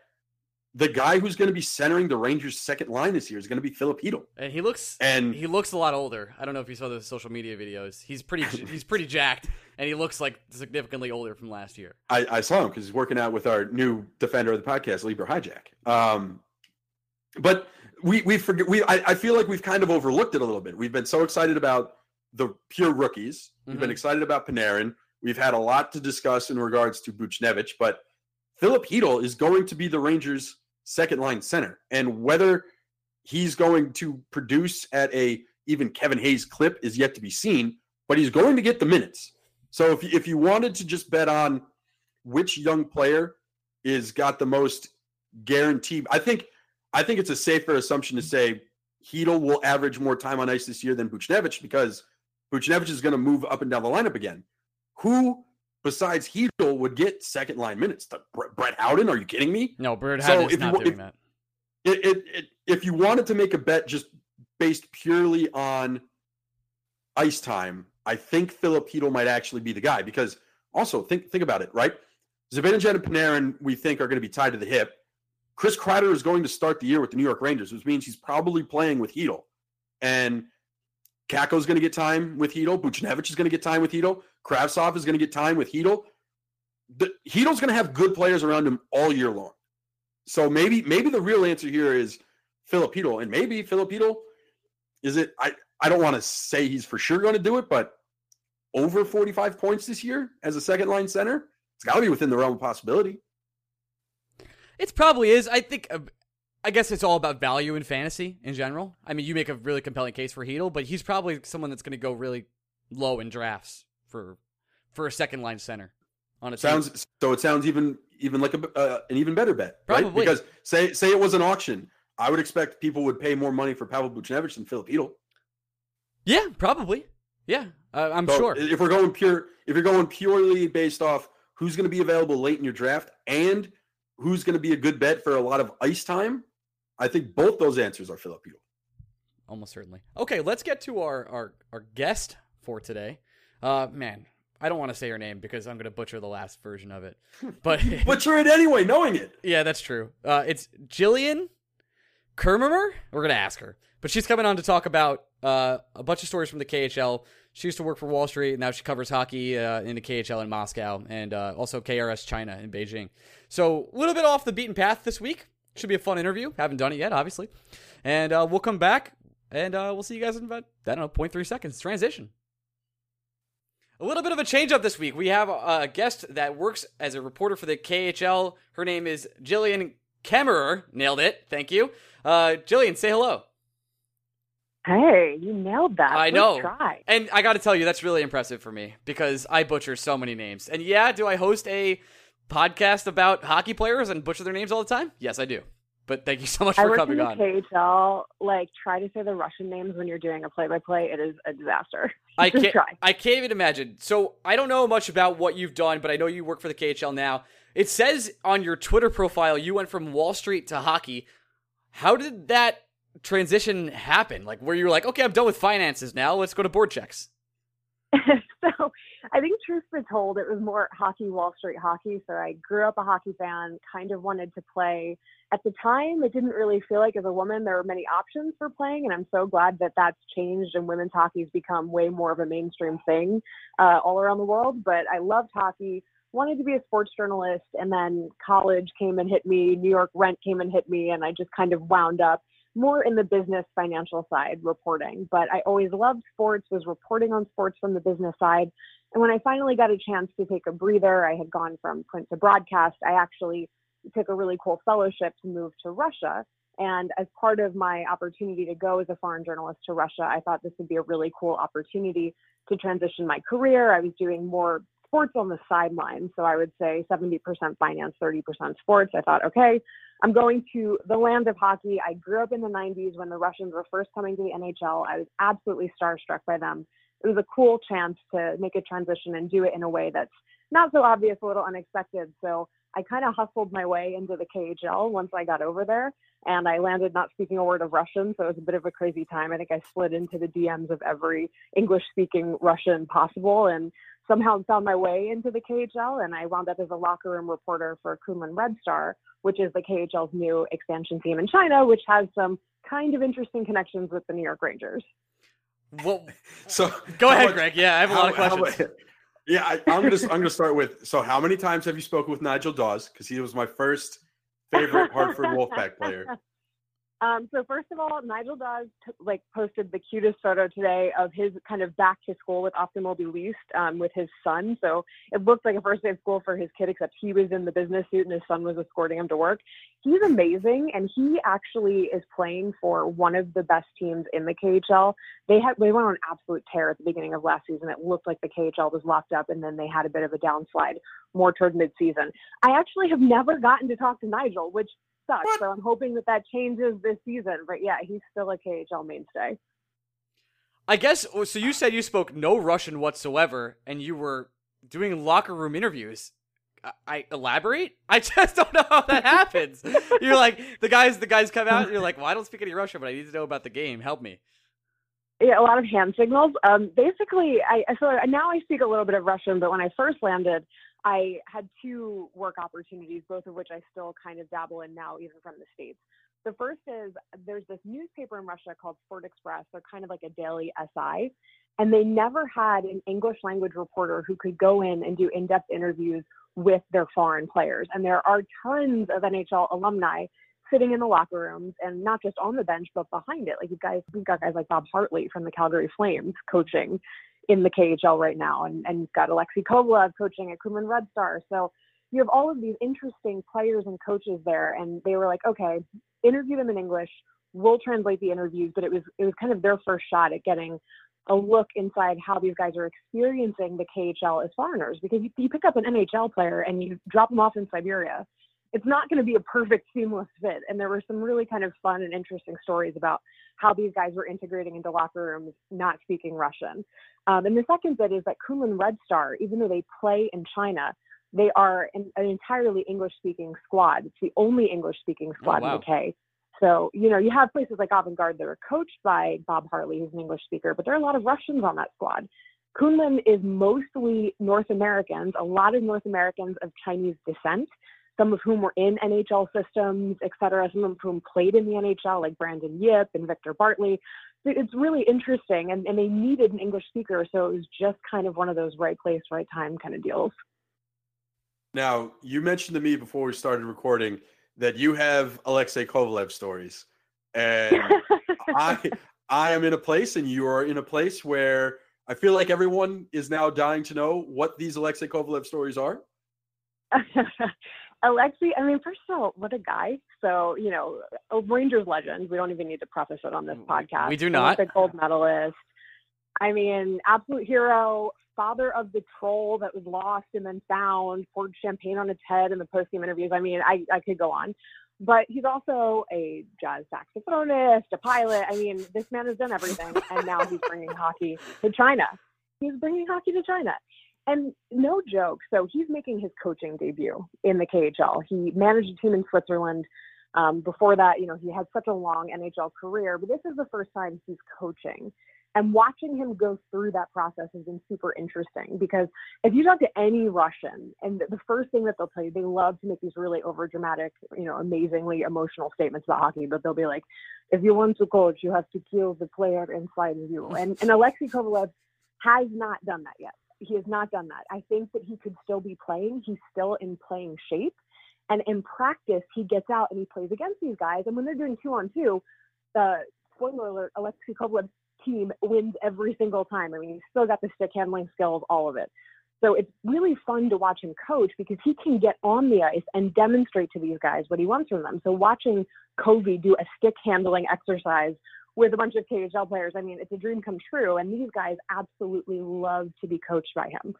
the guy who's going to be centering the Rangers' second line this year is going to be Filip Chytil. And he looks And he looks a lot older. I don't know if you saw the social media videos. He's pretty he's pretty jacked, and he looks like significantly older from last year. I, I saw him because he's working out with our new defender of the podcast, Libor Hajek. Um, but we we forget we I, I feel like we've kind of overlooked it a little bit. We've been so excited about the pure rookies. We've been Mhm. excited about Panarin. We've had a lot to discuss in regards to Buchnevich, but Filip Chytil is going to be the Rangers' second line center, and whether he's going to produce at a even Kevin Hayes clip is yet to be seen. But he's going to get the minutes. So if you, if you wanted to just bet on which young player is got the most guaranteed, I think I think it's a safer assumption to say Chytil will average more time on ice this year than Buchnevich because Buchnevich is going to move up and down the lineup again. Who besides Chytil would get second line minutes? The, Brett Brett Howden? Are you kidding me? No, Bird So is if you not doing if- that. It, it, it, if you wanted to make a bet just based purely on ice time, I think Filip Chytil might actually be the guy because also think think about it, right? Zibanejad and Panarin we think are going to be tied to the hip. Chris Kreider is going to start the year with the New York Rangers, which means he's probably playing with Chytil. And Kakko's going to get time with Chytil. Buchnevich is going to get time with Chytil. Kravtsov is going to get time with Chytil. The, going to have good players around him all year long. So maybe maybe the real answer here is Chytil, and maybe Chytil is it. I I don't want to say he's for sure going to do it, but over 45 points this year as a second line center, it's got to be within the realm of possibility. It probably is. I think. Uh, I guess it's all about value in fantasy in general. I mean, you make a really compelling case for Chytil, but he's probably someone that's going to go really low in drafts for for a second line center on a team. Sounds so. It sounds even even like a, uh, an even better bet, right? Because say say it was an auction, I would expect people would pay more money for Pavel Buchnevich than Filip Chytil. Yeah, probably. Yeah, uh, I'm So sure. If we're going pure, if you're going purely based off who's going to be available late in your draft and who's going to be a good bet for a lot of ice time, I think both those answers are Filip Chytil. Almost certainly. Okay, let's get to our our, our guest for today. Uh, man, I don't want to say her name because I'm going to butcher the last version of it. But Butcher it anyway, knowing it. yeah, that's true. Uh, it's Jillian Kemmerer. We're going to ask her, but she's coming on to talk about uh, a bunch of stories from the KHL. She used to work for Wall Street, and now she covers hockey uh, in the KHL in Moscow and uh, also KRS China in Beijing. So a little bit off the beaten path this week. Should be a fun interview. Haven't done it yet, obviously. And uh, we'll come back and uh, we'll see you guys in about, I don't know, 0.3 seconds. Transition. A little bit of a change up this week. We have a guest that works as a reporter for the KHL. Her name is Jillian Kemmerer. Nailed it. Thank you. Uh, Jillian, say hello. Hey, you nailed that. I know. Try. And I got to tell you, that's really impressive for me because I butcher so many names. And yeah, do I host a podcast about hockey players and butcher their names all the time? Yes, I do. But thank you so much I for coming on. KHL. Like, try to say the Russian names when you're doing a play-by-play. It is a disaster. I can't. try. I can't even imagine. So I don't know much about what you've done, but I know you work for the KHL now. It says on your Twitter profile you went from Wall Street to hockey. How did that transition happen? Like, where you were like, okay, I'm done with finances now. Let's go to board checks. so I think truth be told, it was more hockey, Wall Street hockey. So I grew up a hockey fan, kind of wanted to play. At the time, it didn't really feel like as a woman there were many options for playing, and I'm so glad that that's changed and women's hockey's become way more of a mainstream thing uh, all around the world. But I loved hockey, wanted to be a sports journalist, and then college came and hit me, New York rent came and hit me, and I just kind of wound up more in the business financial side reporting. But I always loved sports, was reporting on sports from the business side. And when I finally got a chance to take a breather, I had gone from print to broadcast. I actually took a really cool fellowship to move to Russia. And as part of my opportunity to go as a foreign journalist to Russia, I thought this would be a really cool opportunity to transition my career. I was doing more sports on the sideline. So I would say 70% finance, 30% sports. I thought, okay, I'm going to the land of hockey. I grew up in the 90s when the Russians were first coming to the NHL. I was absolutely starstruck by them. It was a cool chance to make a transition and do it in a way that's not so obvious, a little unexpected. So I kind of hustled my way into the KHL once I got over there, and I landed not speaking a word of Russian, so it was a bit of a crazy time. I think I slid into the DMs of every English-speaking Russian possible, and somehow found my way into the KHL and I wound up as a locker room reporter for Kunlun Red Star, which is the KHL's new expansion team in China, which has some kind of interesting connections with the New York Rangers. Well, So go ahead, much- Greg. Yeah, I have a lot of how- how questions. yeah, I, I'm gonna I'm gonna start with. So, how many times have you spoken with Nigel Dawes? Because he was my first favorite Hartford Wolfpack player. Um, so first of all, Nigel Dawes t- like posted the cutest photo today of his kind of back to school with Avtomobilist um, with his son. So it looked like a first day of school for his kid, except he was in the business suit and his son was escorting him to work. He's amazing, and he actually is playing for one of the best teams in the KHL. They had they went on absolute tear at the beginning of last season. It looked like the KHL was locked up, and then they had a bit of a downslide more toward midseason. I actually have never gotten to talk to Nigel, which sucks. What? So I'm hoping that that changes this season. But yeah, he's still a KHL mainstay. I guess oh, so. You said you spoke no Russian whatsoever, and you were doing locker room interviews. I, I elaborate. I just don't know how that happens. you're like the guys. The guys come out. You're like, well, I don't speak any Russian, but I need to know about the game. Help me. Yeah, a lot of hand signals. Um, basically, I so now I speak a little bit of Russian, but when I first landed, I had two work opportunities, both of which I still kind of dabble in now, even from the states. The first is there's this newspaper in Russia called Sport Express. They're kind of like a daily SI, and they never had an English language reporter who could go in and do in-depth interviews with their foreign players. And there are tons of NHL alumni sitting in the locker rooms and not just on the bench but behind it. Like you guys, we've got guys like Bob Hartley from the Calgary Flames coaching in the KHL right now, and and you've got Alexei Kovalev coaching at Kunlun Red Star. So you have all of these interesting players and coaches there, and they were like, okay, interview them in English. We'll translate the interviews, but it was it was kind of their first shot at getting a look inside how these guys are experiencing the KHL as foreigners because you, you pick up an NHL player and you drop them off in Siberia it's not going to be a perfect seamless fit. And there were some really kind of fun and interesting stories about how these guys were integrating into locker rooms, not speaking Russian. Um, and the second bit is that Kunlun Red Star, even though they play in China, they are an, an entirely English speaking squad. It's the only English speaking squad wow. in the K. So, you know, you have places like Avangard that are coached by Bob Hartley, who's an English speaker, but there are a lot of Russians on that squad. Kunlun is mostly North Americans, a lot of North Americans of Chinese descent some of whom were in NHL systems, et cetera, some of whom played in the NHL, like Brandon Yip and Victor Bartley. It's really interesting, and, and they needed an English speaker, so it was just kind of one of those right place, right time kind of deals. Now, you mentioned to me before we started recording that you have Alexei Kovalev stories, and I I am in a place, and you are in a place where I feel like everyone is now dying to know what these Alexei Kovalev stories are. Oh, Alexei, I mean, first of all, what a guy. So, you know, a Rangers legend. We don't even need to preface it on this mm, podcast. We do not. Olympic gold medalist. I mean, absolute hero, father of the troll that was lost and then found, poured champagne on its head in the post-game interviews. I mean, I, I could go on. But he's also a jazz saxophonist, a pilot. I mean, this man has done everything, and now he's bringing hockey to China. He's bringing hockey to China. And no joke. So he's making his coaching debut in the KHL. He managed a team in Switzerland. Um, before that, you know, he had such a long NHL career, but this is the first time he's coaching. And watching him go through that process has been super interesting because if you talk to any Russian, and the first thing that they'll tell you, they love to make these really over dramatic, you know, amazingly emotional statements about hockey, but they'll be like, if you want to coach, you have to kill the player inside of you. And, and Alexei Kovalev has not done that yet. He has not done that. I think that he could still be playing. He's still in playing shape. And in practice, he gets out and he plays against these guys. And when they're doing two on two, the spoiler alert, Alexei Kovalev's team wins every single time. I mean, he's still got the stick handling skills, all of it. So it's really fun to watch him coach because he can get on the ice and demonstrate to these guys what he wants from them. So watching Covey do a stick handling exercise with a bunch of KHL players, I mean, it's a dream come true. And these guys absolutely love to be coached by him.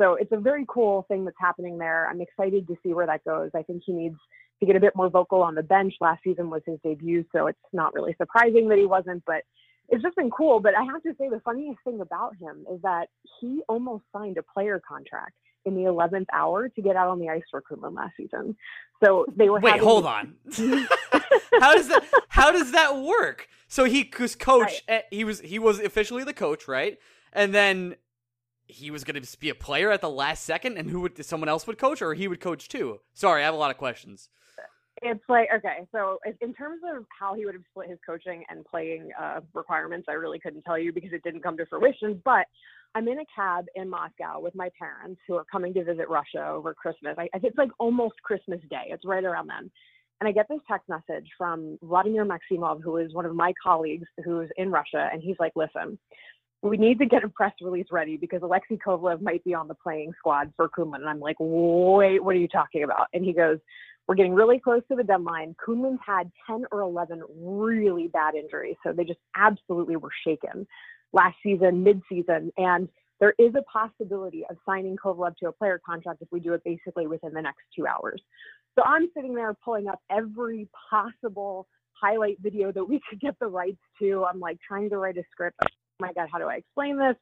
So it's a very cool thing that's happening there. I'm excited to see where that goes. I think he needs to get a bit more vocal on the bench. Last season was his debut, so it's not really surprising that he wasn't, but it's just been cool. But I have to say, the funniest thing about him is that he almost signed a player contract in the 11th hour to get out on the ice for Kunlun last season. So they were. Wait, having... hold on. how does that? How does that work? So he was coach. Right. He was he was officially the coach, right? And then he was going to be a player at the last second, and who would someone else would coach, or he would coach too? Sorry, I have a lot of questions. It's like okay, so in terms of how he would have split his coaching and playing uh, requirements, I really couldn't tell you because it didn't come to fruition. But I'm in a cab in Moscow with my parents who are coming to visit Russia over Christmas. I, I it's like almost Christmas Day. It's right around then. And I get this text message from Vladimir Maximov, who is one of my colleagues who's in Russia. And he's like, listen, we need to get a press release ready because Alexei Kovalev might be on the playing squad for Kunlun. And I'm like, wait, what are you talking about? And he goes, we're getting really close to the deadline. Kunlun's had 10 or 11 really bad injuries. So they just absolutely were shaken last season, mid-season. And there is a possibility of signing Kovalev to a player contract if we do it basically within the next two hours. So I'm sitting there pulling up every possible highlight video that we could get the rights to. I'm like trying to write a script. Oh my God, how do I explain this?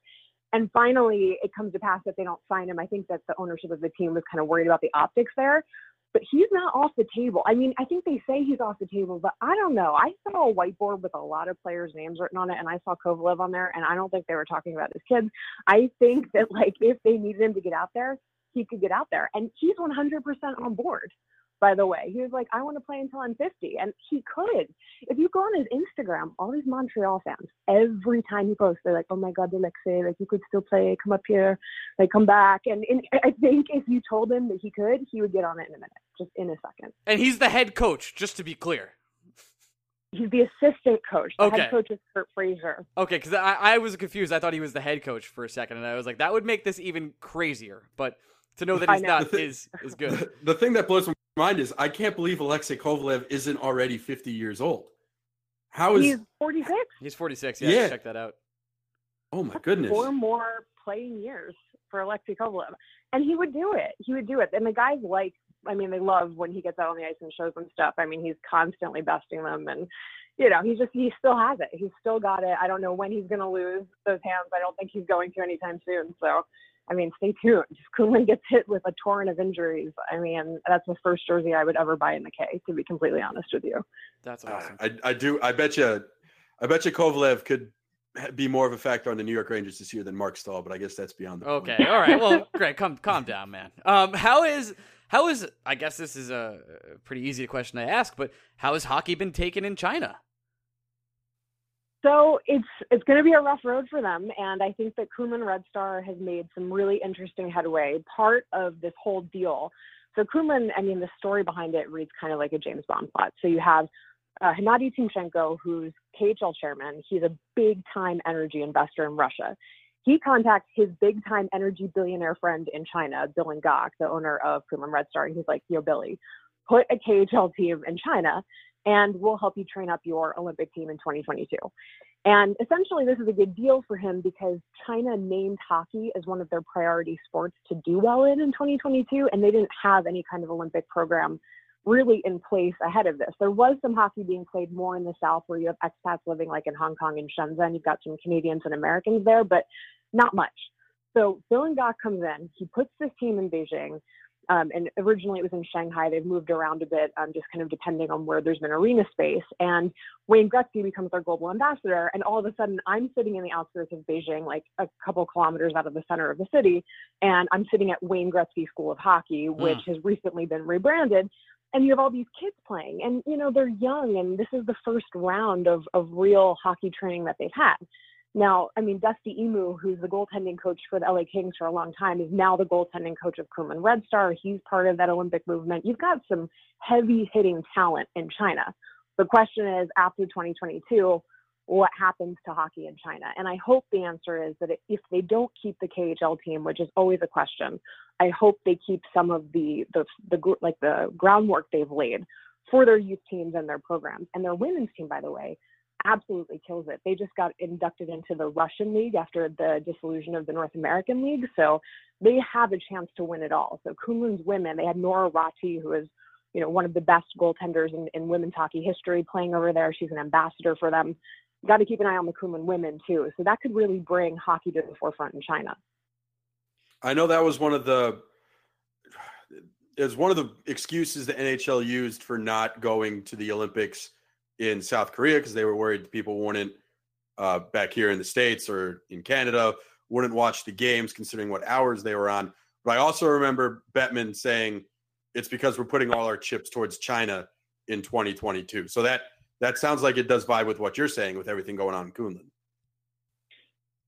And finally, it comes to pass that they don't sign him. I think that the ownership of the team was kind of worried about the optics there but he's not off the table. I mean, I think they say he's off the table, but I don't know. I saw a whiteboard with a lot of players' names written on it, and I saw Kovalev on there, and I don't think they were talking about his kids. I think that like if they needed him to get out there, he could get out there, and he's 100% on board by the way. He was like, I want to play until I'm 50. And he could. If you go on his Instagram, all these Montreal fans, every time he posts, they're like, oh my God, Alexei, like you could still play, come up here, like come back. And, and I think if you told him that he could, he would get on it in a minute, just in a second. And he's the head coach, just to be clear. He's the assistant coach. The okay. head coach is Curt Fraser. Okay, because I, I was confused. I thought he was the head coach for a second, and I was like, that would make this even crazier. But to know that he's know. not is is good. The, the thing that blows my mind is I can't believe Alexei Kovalev isn't already 50 years old. How is he's 46? He's 46. Yeah, yeah. check that out. Oh my goodness. Four more playing years for Alexei Kovalev. And he would do it. He would do it. And the guys like I mean, they love when he gets out on the ice and shows them stuff. I mean, he's constantly besting them and you know, he's just he still has it. He's still got it. I don't know when he's gonna lose those hands. I don't think he's going to anytime soon. So I mean, stay tuned. If Kunlun gets hit with a torrent of injuries, I mean, that's the first jersey I would ever buy in the K. To be completely honest with you. That's awesome. Uh, I, I do. I bet you. I bet you Kovalev could be more of a factor on the New York Rangers this year than Marc Staal, but I guess that's beyond the. Okay. All right. Well, Greg, come calm down, man. Um, how is how is I guess this is a pretty easy question to ask, but how has hockey been taken in China? So it's it's going to be a rough road for them, and I think that Kunlun Red Star has made some really interesting headway. Part of this whole deal. So Kunlun, I mean, the story behind it reads kind of like a James Bond plot. So you have uh, Hennady Timchenko, who's KHL chairman. He's a big time energy investor in Russia. He contacts his big time energy billionaire friend in China, Bill Ngok, the owner of Kunlun Red Star, and he's like, "Yo, Billy, put a KHL team in China and we'll help you train up your Olympic team in 2022. And essentially, this is a good deal for him because China named hockey as one of their priority sports to do well in in 2022, and they didn't have any kind of Olympic program really in place ahead of this. There was some hockey being played more in the South where you have expats living like in Hong Kong and Shenzhen. You've got some Canadians and Americans there, but not much. So Bill Ngok comes in, he puts this team in Beijing Um, and originally it was in Shanghai. They've moved around a bit, um, just kind of depending on where there's been arena space. And Wayne Gretzky becomes our global ambassador. And all of a sudden, I'm sitting in the outskirts of Beijing, like a couple kilometers out of the center of the city. And I'm sitting at Wayne Gretzky School of Hockey, which mm. has recently been rebranded. And you have all these kids playing, and you know they're young, and this is the first round of of real hockey training that they've had. Now, I mean, Dusty Imoo, who's the goaltending coach for the LA Kings for a long time, is now the goaltending coach of Kunlun Red Star. He's part of that Olympic movement. You've got some heavy hitting talent in China. The question is, after 2022, what happens to hockey in China? And I hope the answer is that if they don't keep the KHL team, which is always a question, I hope they keep some of the the the like the groundwork they've laid for their youth teams and their programs and their women's team, by the way absolutely kills it. They just got inducted into the Russian League after the dissolution of the North American League. So they have a chance to win it all. So Kunlun's women, they had Noora Räty, who is, you know, one of the best goaltenders in, in women's hockey history playing over there. She's an ambassador for them. Got to keep an eye on the Kunlun women too. So that could really bring hockey to the forefront in China. I know that was one of the is one of the excuses the NHL used for not going to the Olympics in South Korea because they were worried people wouldn't uh, back here in the states or in Canada wouldn't watch the games considering what hours they were on. But I also remember Bettman saying it's because we're putting all our chips towards China in 2022. So that that sounds like it does vibe with what you're saying with everything going on in Kunlun.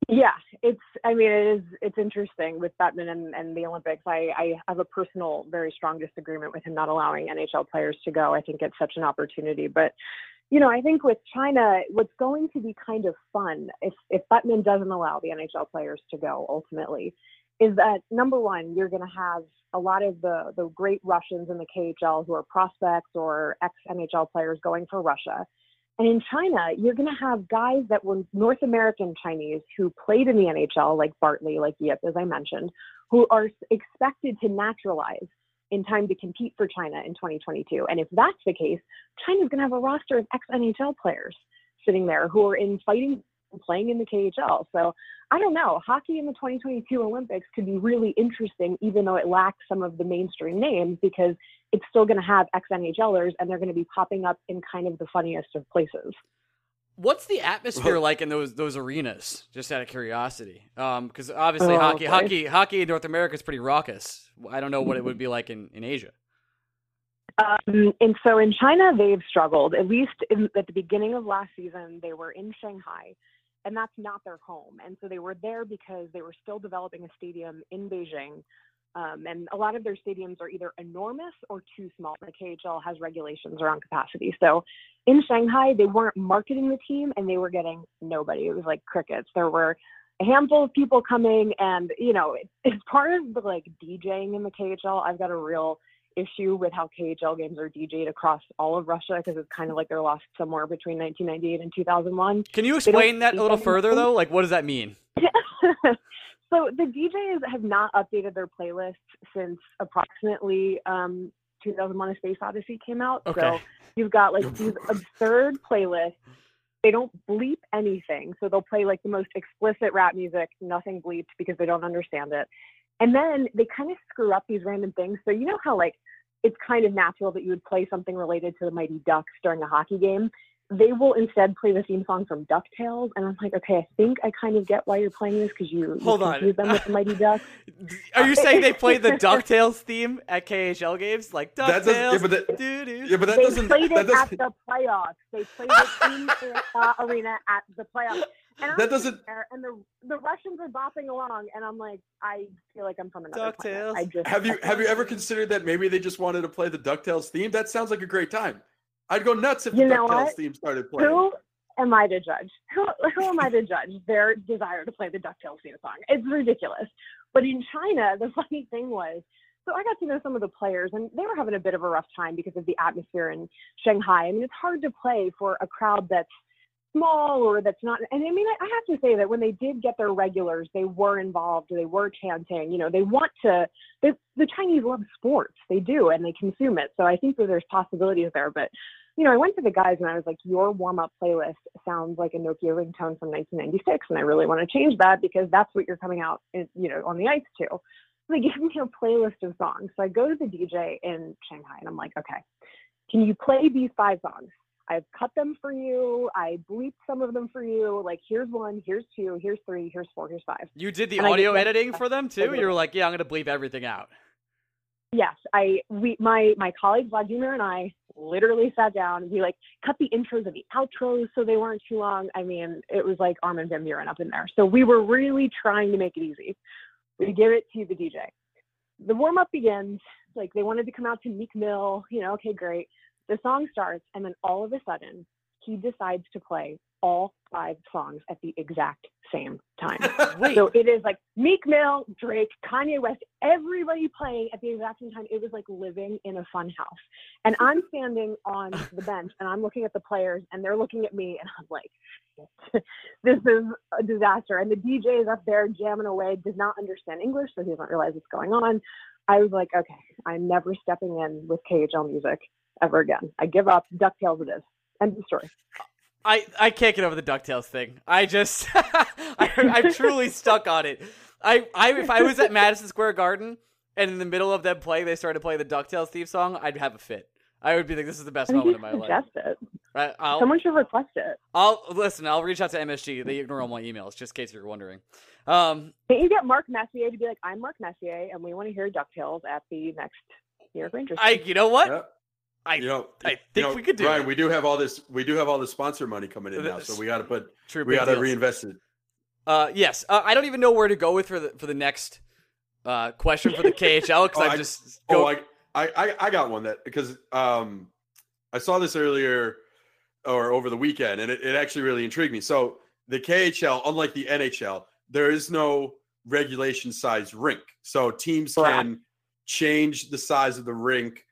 Yeah, it's. I mean, it is. It's interesting with Bettman and, and the Olympics. I, I have a personal, very strong disagreement with him not allowing NHL players to go. I think it's such an opportunity, but you know, I think with China, what's going to be kind of fun if if Bettman doesn't allow the NHL players to go ultimately, is that number one, you're going to have a lot of the the great Russians in the KHL who are prospects or ex NHL players going for Russia. And in China, you're going to have guys that were North American Chinese who played in the NHL, like Bartley, like Yip, as I mentioned, who are expected to naturalize in time to compete for China in 2022. And if that's the case, China's going to have a roster of ex NHL players sitting there who are in fighting playing in the KHL. So I don't know. Hockey in the 2022 Olympics could be really interesting, even though it lacks some of the mainstream names, because it's still going to have ex NHLers and they're going to be popping up in kind of the funniest of places. What's the atmosphere like in those those arenas? Just out of curiosity, because um, obviously oh, hockey, okay. hockey, hockey in North America is pretty raucous. I don't know what it would be like in in Asia. Um, and so in China, they've struggled. At least in, at the beginning of last season, they were in Shanghai, and that's not their home. And so they were there because they were still developing a stadium in Beijing um, and a lot of their stadiums are either enormous or too small. The KHL has regulations around capacity. So in Shanghai, they weren't marketing the team and they were getting nobody. It was like crickets. There were a handful of people coming and, you know, it's part of the like DJing in the KHL. I've got a real issue with how KHL games are DJed across all of Russia because it's kind of like they're lost somewhere between 1998 and 2001. Can you explain that a little further though? Like, what does that mean? So the DJs have not updated their playlists since approximately um, 2001: A Space Odyssey came out. Okay. So you've got like these absurd playlists. They don't bleep anything, so they'll play like the most explicit rap music, nothing bleeped because they don't understand it. And then they kind of screw up these random things. So you know how like it's kind of natural that you would play something related to the Mighty Ducks during a hockey game they will instead play the theme song from DuckTales, and I'm like, okay, I think I kind of get why you're playing this because you, hold you on them with the Mighty Ducks. Are you saying they play the DuckTales theme at KHL games, like DuckTales? Yeah, but that, yeah, but that they doesn't. They Played it at the playoffs. They played it in the uh, arena at the playoffs. And that doesn't. There, and the the Russians are bopping along, and I'm like, I feel like I'm from another DuckTales. I just have you have you ever considered that maybe they just wanted to play the Ducktales theme? That sounds like a great time. I'd go nuts if you the DuckTales theme started playing. Who am I to judge? Who, who am I to judge their desire to play the DuckTales theme song? It's ridiculous. But in China, the funny thing was, so I got to know some of the players, and they were having a bit of a rough time because of the atmosphere in Shanghai. I mean, it's hard to play for a crowd that's small or that's not. And I mean, I have to say that when they did get their regulars, they were involved. They were chanting. You know, they want to. They, the Chinese love sports. They do, and they consume it. So I think that there's possibilities there. But you know, I went to the guys and I was like, your warm up playlist sounds like a Nokia ringtone from 1996. And I really want to change that because that's what you're coming out, in, you know, on the ice to. So they gave me a playlist of songs. So I go to the DJ in Shanghai and I'm like, okay, can you play these five songs? I've cut them for you. I bleeped some of them for you. Like, here's one, here's two, here's three, here's four, here's five. You did the And audio editing for them too. You were like, yeah, I'm gonna bleep everything out. Yes, I we my my colleague Vladimir and I literally sat down we like cut the intros and the outros so they weren't too long. I mean, it was like Armin van Buuren up in there. So we were really trying to make it easy. We give it to the DJ. The warm up begins. Like they wanted to come out to Meek Mill, you know, okay, great. The song starts and then all of a sudden he decides to play all five songs at the exact same time. So it is like Meek Mill, Drake, Kanye West, everybody playing at the exact same time. It was like living in a fun house. And I'm standing on the bench and I'm looking at the players and they're looking at me and I'm like, this is a disaster. And the DJ is up there jamming away, does not understand English, so he doesn't realize what's going on. I was like, okay, I'm never stepping in with KHL music ever again. I give up. DuckTales it is. End of story. I I can't get over the Ducktales thing. I just I, I'm truly stuck on it. I I if I was at Madison Square Garden and in the middle of them playing, they started playing the Ducktales theme song, I'd have a fit. I would be like, "This is the best I moment you of my life." suggest it. Right? I'll, Someone should request it. I'll listen. I'll reach out to MSG. They ignore all my emails, just in case you're wondering. Um, Can't you get Mark Messier to be like, I'm Mark Messier, and we want to hear DuckTales at the next New York Rangers? I, you know what? Yeah. I, you know, I you think know, we could do Ryan, it. we do have all this. We do have all this sponsor money coming in now, so we got to put. True, We got to reinvest it. Uh, yes. Uh, I don't even know where to go with for the for the next uh question for the KHL because Oh, I'm I- just go. Oh, I, I, I, I got one that because um, I saw this earlier or over the weekend, and it, it actually really intrigued me. So the KHL, unlike the NHL, there is no regulation size rink, so teams can change the size of the rink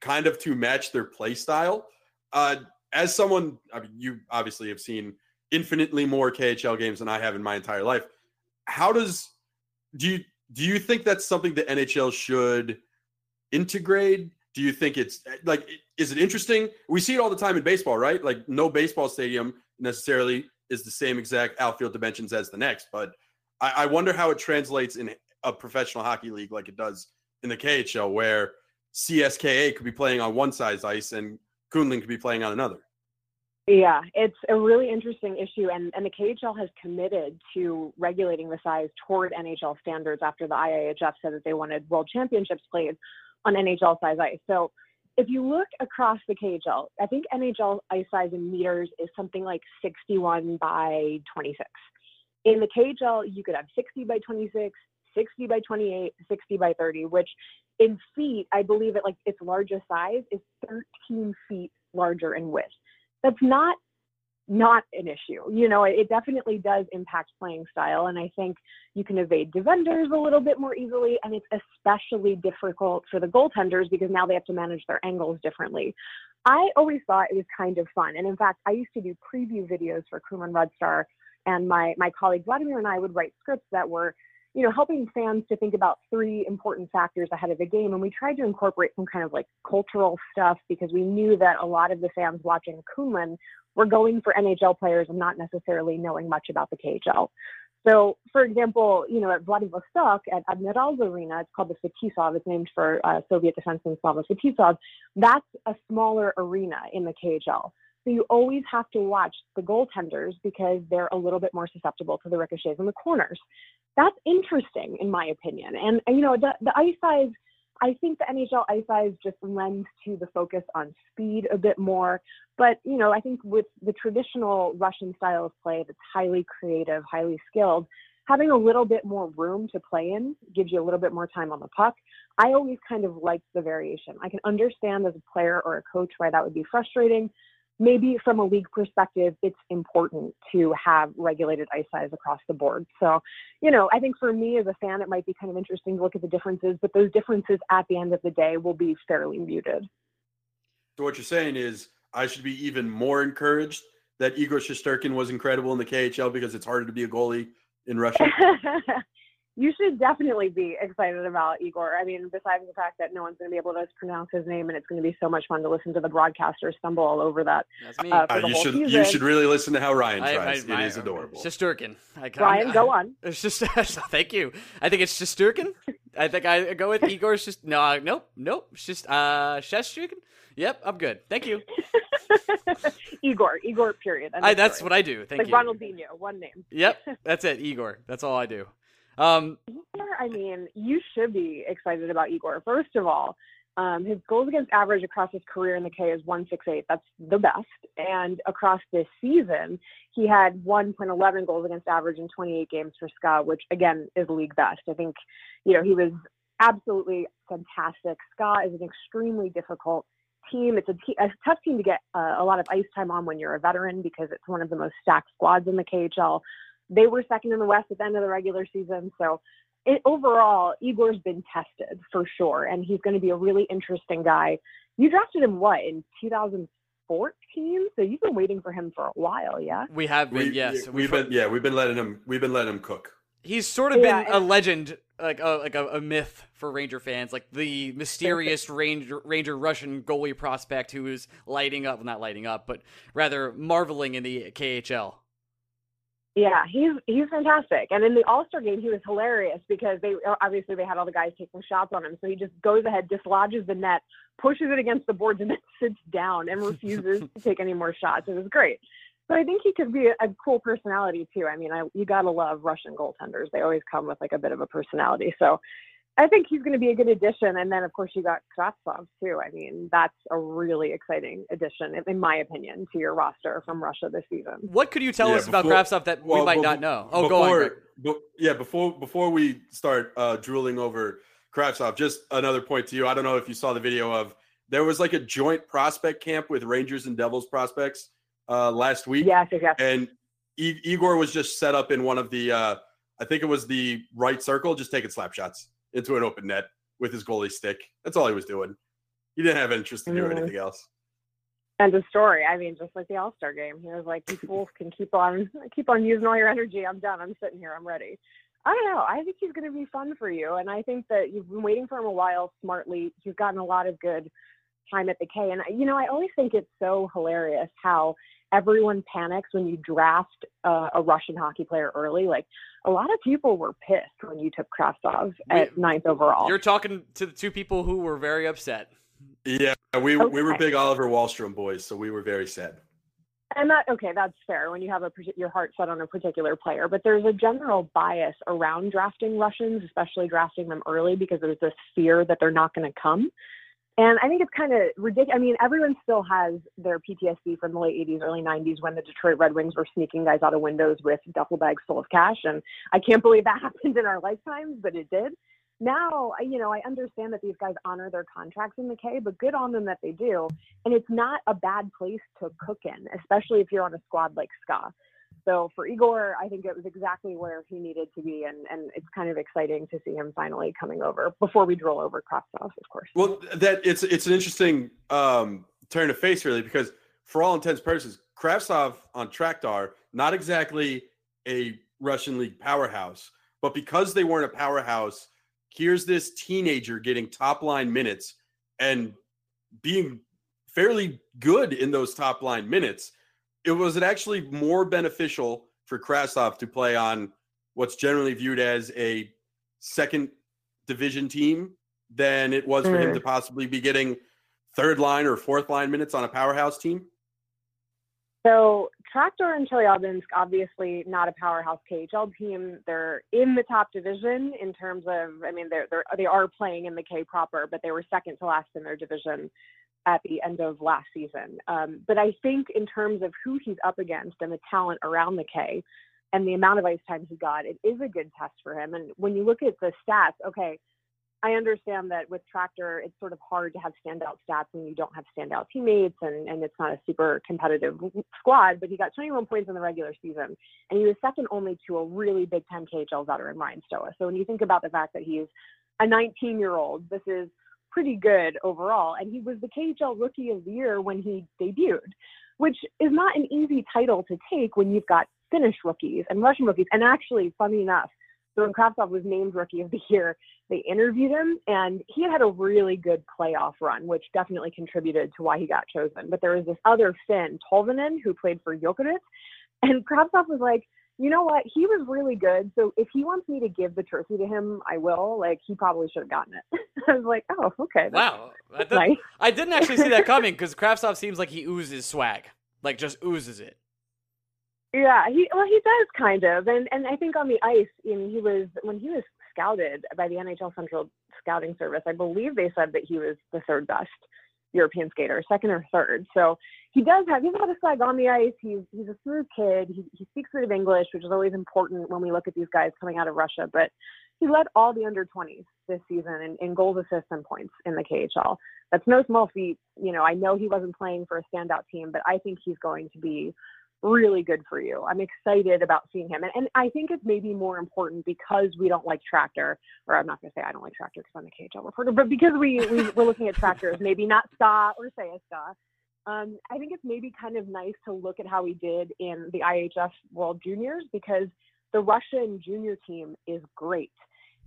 kind of to match their play style. Uh, as someone, I mean, you obviously have seen infinitely more KHL games than I have in my entire life. How does do you do you think that's something the NHL should integrate? Do you think it's like is it interesting? We see it all the time in baseball, right? Like no baseball stadium necessarily is the same exact outfield dimensions as the next, but I, I wonder how it translates in a professional hockey league like it does in the KHL, where CSKA could be playing on one size ice and Kunlun could be playing on another. Yeah, it's a really interesting issue, and, and the KHL has committed to regulating the size toward NHL standards after the IIHF said that they wanted World Championships played on NHL size ice. So if you look across the KHL, I think NHL ice size in meters is something like 61 by 26. In the KHL, you could have 60 by 26, 60 by 28, 60 by 30, which in feet, I believe at like its largest size is 13 feet larger in width that's not not an issue. You know, it, it definitely does impact playing style, and I think you can evade defenders a little bit more easily, and it's especially difficult for the goaltenders because now they have to manage their angles differently. I always thought it was kind of fun, and in fact, I used to do preview videos for Kunlun Red Star, and my my colleague Vladimir and I would write scripts that were you know, helping fans to think about three important factors ahead of the game. And we tried to incorporate some kind of like cultural stuff because we knew that a lot of the fans watching Kunlun were going for NHL players and not necessarily knowing much about the KHL. So, for example, you know, at Vladivostok, at Admiral's Arena, it's called the Fetisov. It's named for uh, Soviet defenseman Slava Fetisov. That's a smaller arena in the KHL. So you always have to watch the goaltenders because they're a little bit more susceptible to the ricochets in the corners. That's interesting, in my opinion. And, you know, the, the ice size, I think the NHL ice size just lends to the focus on speed a bit more. But, you know, I think with the traditional Russian style of play that's highly creative, highly skilled, having a little bit more room to play in gives you a little bit more time on the puck. I always kind of liked the variation. I can understand as a player or a coach why that would be frustrating maybe from a league perspective, it's important to have regulated ice size across the board. So, you know, I think for me as a fan, it might be kind of interesting to look at the differences, but those differences at the end of the day will be fairly muted. So what you're saying is I should be even more encouraged that Igor Shesterkin was incredible in the KHL because it's harder to be a goalie in Russia. you should definitely be excited about Igor. I mean, besides the fact that no one's going to be able to pronounce his name, and it's going to be so much fun to listen to the broadcaster stumble all over that. That's me. Uh, for Uh, the you whole should you should really listen to how Ryan tries. I- I- it is adorable. Shosturkin. I, Brian, I- go on. It's just thank you. I think it's Shosturkin. I think I go with Igor's just no, nope, nope. It's just uh, Shestrikin. Yep, I'm good. Thank you. Igor, Igor. Period. I, that's story. what I do. Thank like you. Ronaldinho, one name. Yep, that's it. Igor. That's all I do. Um, I mean, you should be excited about Igor. First of all, um, his goals against average across his career in the K is 168. That's the best. And across this season, he had 1.11 goals against average in 28 games for SKA, which again is league best. I think, you know, he was absolutely fantastic. SKA is an extremely difficult team. It's a, tough team to get uh, a lot of ice time on when you're a veteran because it's one of the most stacked squads in the KHL. They were second in the West at the end of the regular season. So it, overall, Igor's been tested for sure, and he's going to be a really interesting guy. You drafted him what in 2014, so you've been waiting for him for a while, yeah. we have been We, yes. yeah, we've been yeah, we've been letting him we've been letting him cook. He's sort of Yeah, been a legend, like a like a, a myth for Ranger fans, like the mysterious Ranger Ranger Russian goalie prospect who is lighting up, well, not lighting up, but rather marveling in the KHL. Yeah, he's he's fantastic. And in the All Star game, he was hilarious because they uh, obviously they had all the guys taking shots on him. So he just goes ahead, dislodges the net, pushes it against the boards, and then sits down and refuses to take any more shots. It was great. But I think he could be a, a cool personality too. I mean, I, you gotta love Russian goaltenders. They always come with like a bit of a personality. So I think he's going to be a good addition. And then of course you got Kravtsov too. I mean, that's a really exciting addition, in- in my opinion, to your roster from Russia this season. What could you tell Yeah, us about before- Kravtsov that we might bef- not know? Oh, go on. before, Greg. bu- yeah, before before we start uh, drooling over Kravtsov, just another point to you. I don't know if you saw the video of there was like a joint prospect camp with Rangers and Devils prospects uh, last week, Yes, yes, yes. and I- Igor was just set up in one of the, uh, I think it was the right circle, just taking slap shots into an open net with his goalie stick. That's all he was doing. He didn't have interest to do Mhm. anything else. And of story. I mean, just like the All Star game, he was like, "You fools can keep on, keep on using all your energy. I'm done. I'm sitting here. I'm ready." I don't know. I think he's going to be fun for you, and I think that you've been waiting for him a while. Smartly, he's gotten a lot of good time at the K, and you know, I always think it's so hilarious how everyone panics when you draft uh, a Russian hockey player early. Like a lot of people were pissed when you took Kravtsov at ninth overall. You're talking to the two people who were very upset. Yeah, we we were big Oliver Wahlstrom boys, so we were very sad. And that okay, that's fair when you have a your heart set on a particular player. But there's a general bias around drafting Russians, especially drafting them early, because there's this fear that they're not going to come. And I think it's kind of ridiculous. I mean, everyone still has their PTSD from the late 80s, early 90s when the Detroit Red Wings were sneaking guys out of windows with duffel bags full of cash. And I can't believe that happened in our lifetimes, but it did. Now, you know, I understand that these guys honor their contracts in the K, but good on them that they do. And it's not a bad place to cook in, especially if you're on a squad like SKA. So for Igor, I think it was exactly where he needed to be, and, and it's kind of exciting to see him finally coming over before we drill over Kravtsov, of course. Well, that it's it's an interesting um, turn of face, really, because for all intents and purposes, Kravtsov on Traktor, not exactly a Russian league powerhouse, but because they weren't a powerhouse, here's this teenager getting top line minutes and being fairly good in those top line minutes. It was it actually more beneficial for Kravtsov to play on what's generally viewed as a second division team than it was for him Mm. to possibly be getting third line or fourth line minutes on a powerhouse team. So Tractor and Chelyabinsk, obviously not a powerhouse KHL team. They're in the top division in terms of, I mean, they're, they're they are playing in the K proper, but they were second to last in their division at the end of last season. Um, but I think in terms of who he's up against and the talent around the K and the amount of ice time he got, it is a good test for him. And when you look at the stats, okay, I understand that with Tractor, it's sort of hard to have standout stats when you don't have standout teammates and, and it's not a super competitive squad, but he got 21 points in the regular season. And he was second only to a really big time KHL veteran, Ryan Stoa. So when you think about the fact that he's a 19 year old, this is pretty good overall. And he was the KHL Rookie of the Year when he debuted, which is not an easy title to take when you've got Finnish rookies and Russian rookies. And actually, funny enough, so when Kravtsov was named Rookie of the Year, they interviewed him, and he had had a really good playoff run, which definitely contributed to why he got chosen. But there was this other Finn, Tolvanen, who played for Jokerit, and Kravtsov was like, you know what? He was really good. So if he wants me to give the trophy to him, I will. Like he probably should have gotten it. I was like, oh, okay. Wow, I, did, nice. I didn't actually see that coming because Kravtsov seems like he oozes swag, like just oozes it. Yeah, he well he does kind of, and and I think on the ice, I mean, he was when he was scouted by the NHL Central Scouting Service. I believe they said that he was the third best European skater, second or third. So he does have he's a lot of swag on the ice. He's he's a smooth kid. He he speaks a of English, which is always important when we look at these guys coming out of Russia. But he led all the under 20s this season in, in goals, assists, and points in the KHL. That's no small feat. You know, I know he wasn't playing for a standout team, but I think he's going to be really good for you. I'm excited about seeing him. And, and I think it's maybe more important because we don't like tractor, or I'm not going to say I don't like tractor because I'm a KHL reporter, but because we, we, we're looking at tractors, maybe not ska or CSKA. Um, I think it's maybe kind of nice to look at how he did in the IHF World Juniors because the Russian junior team is great.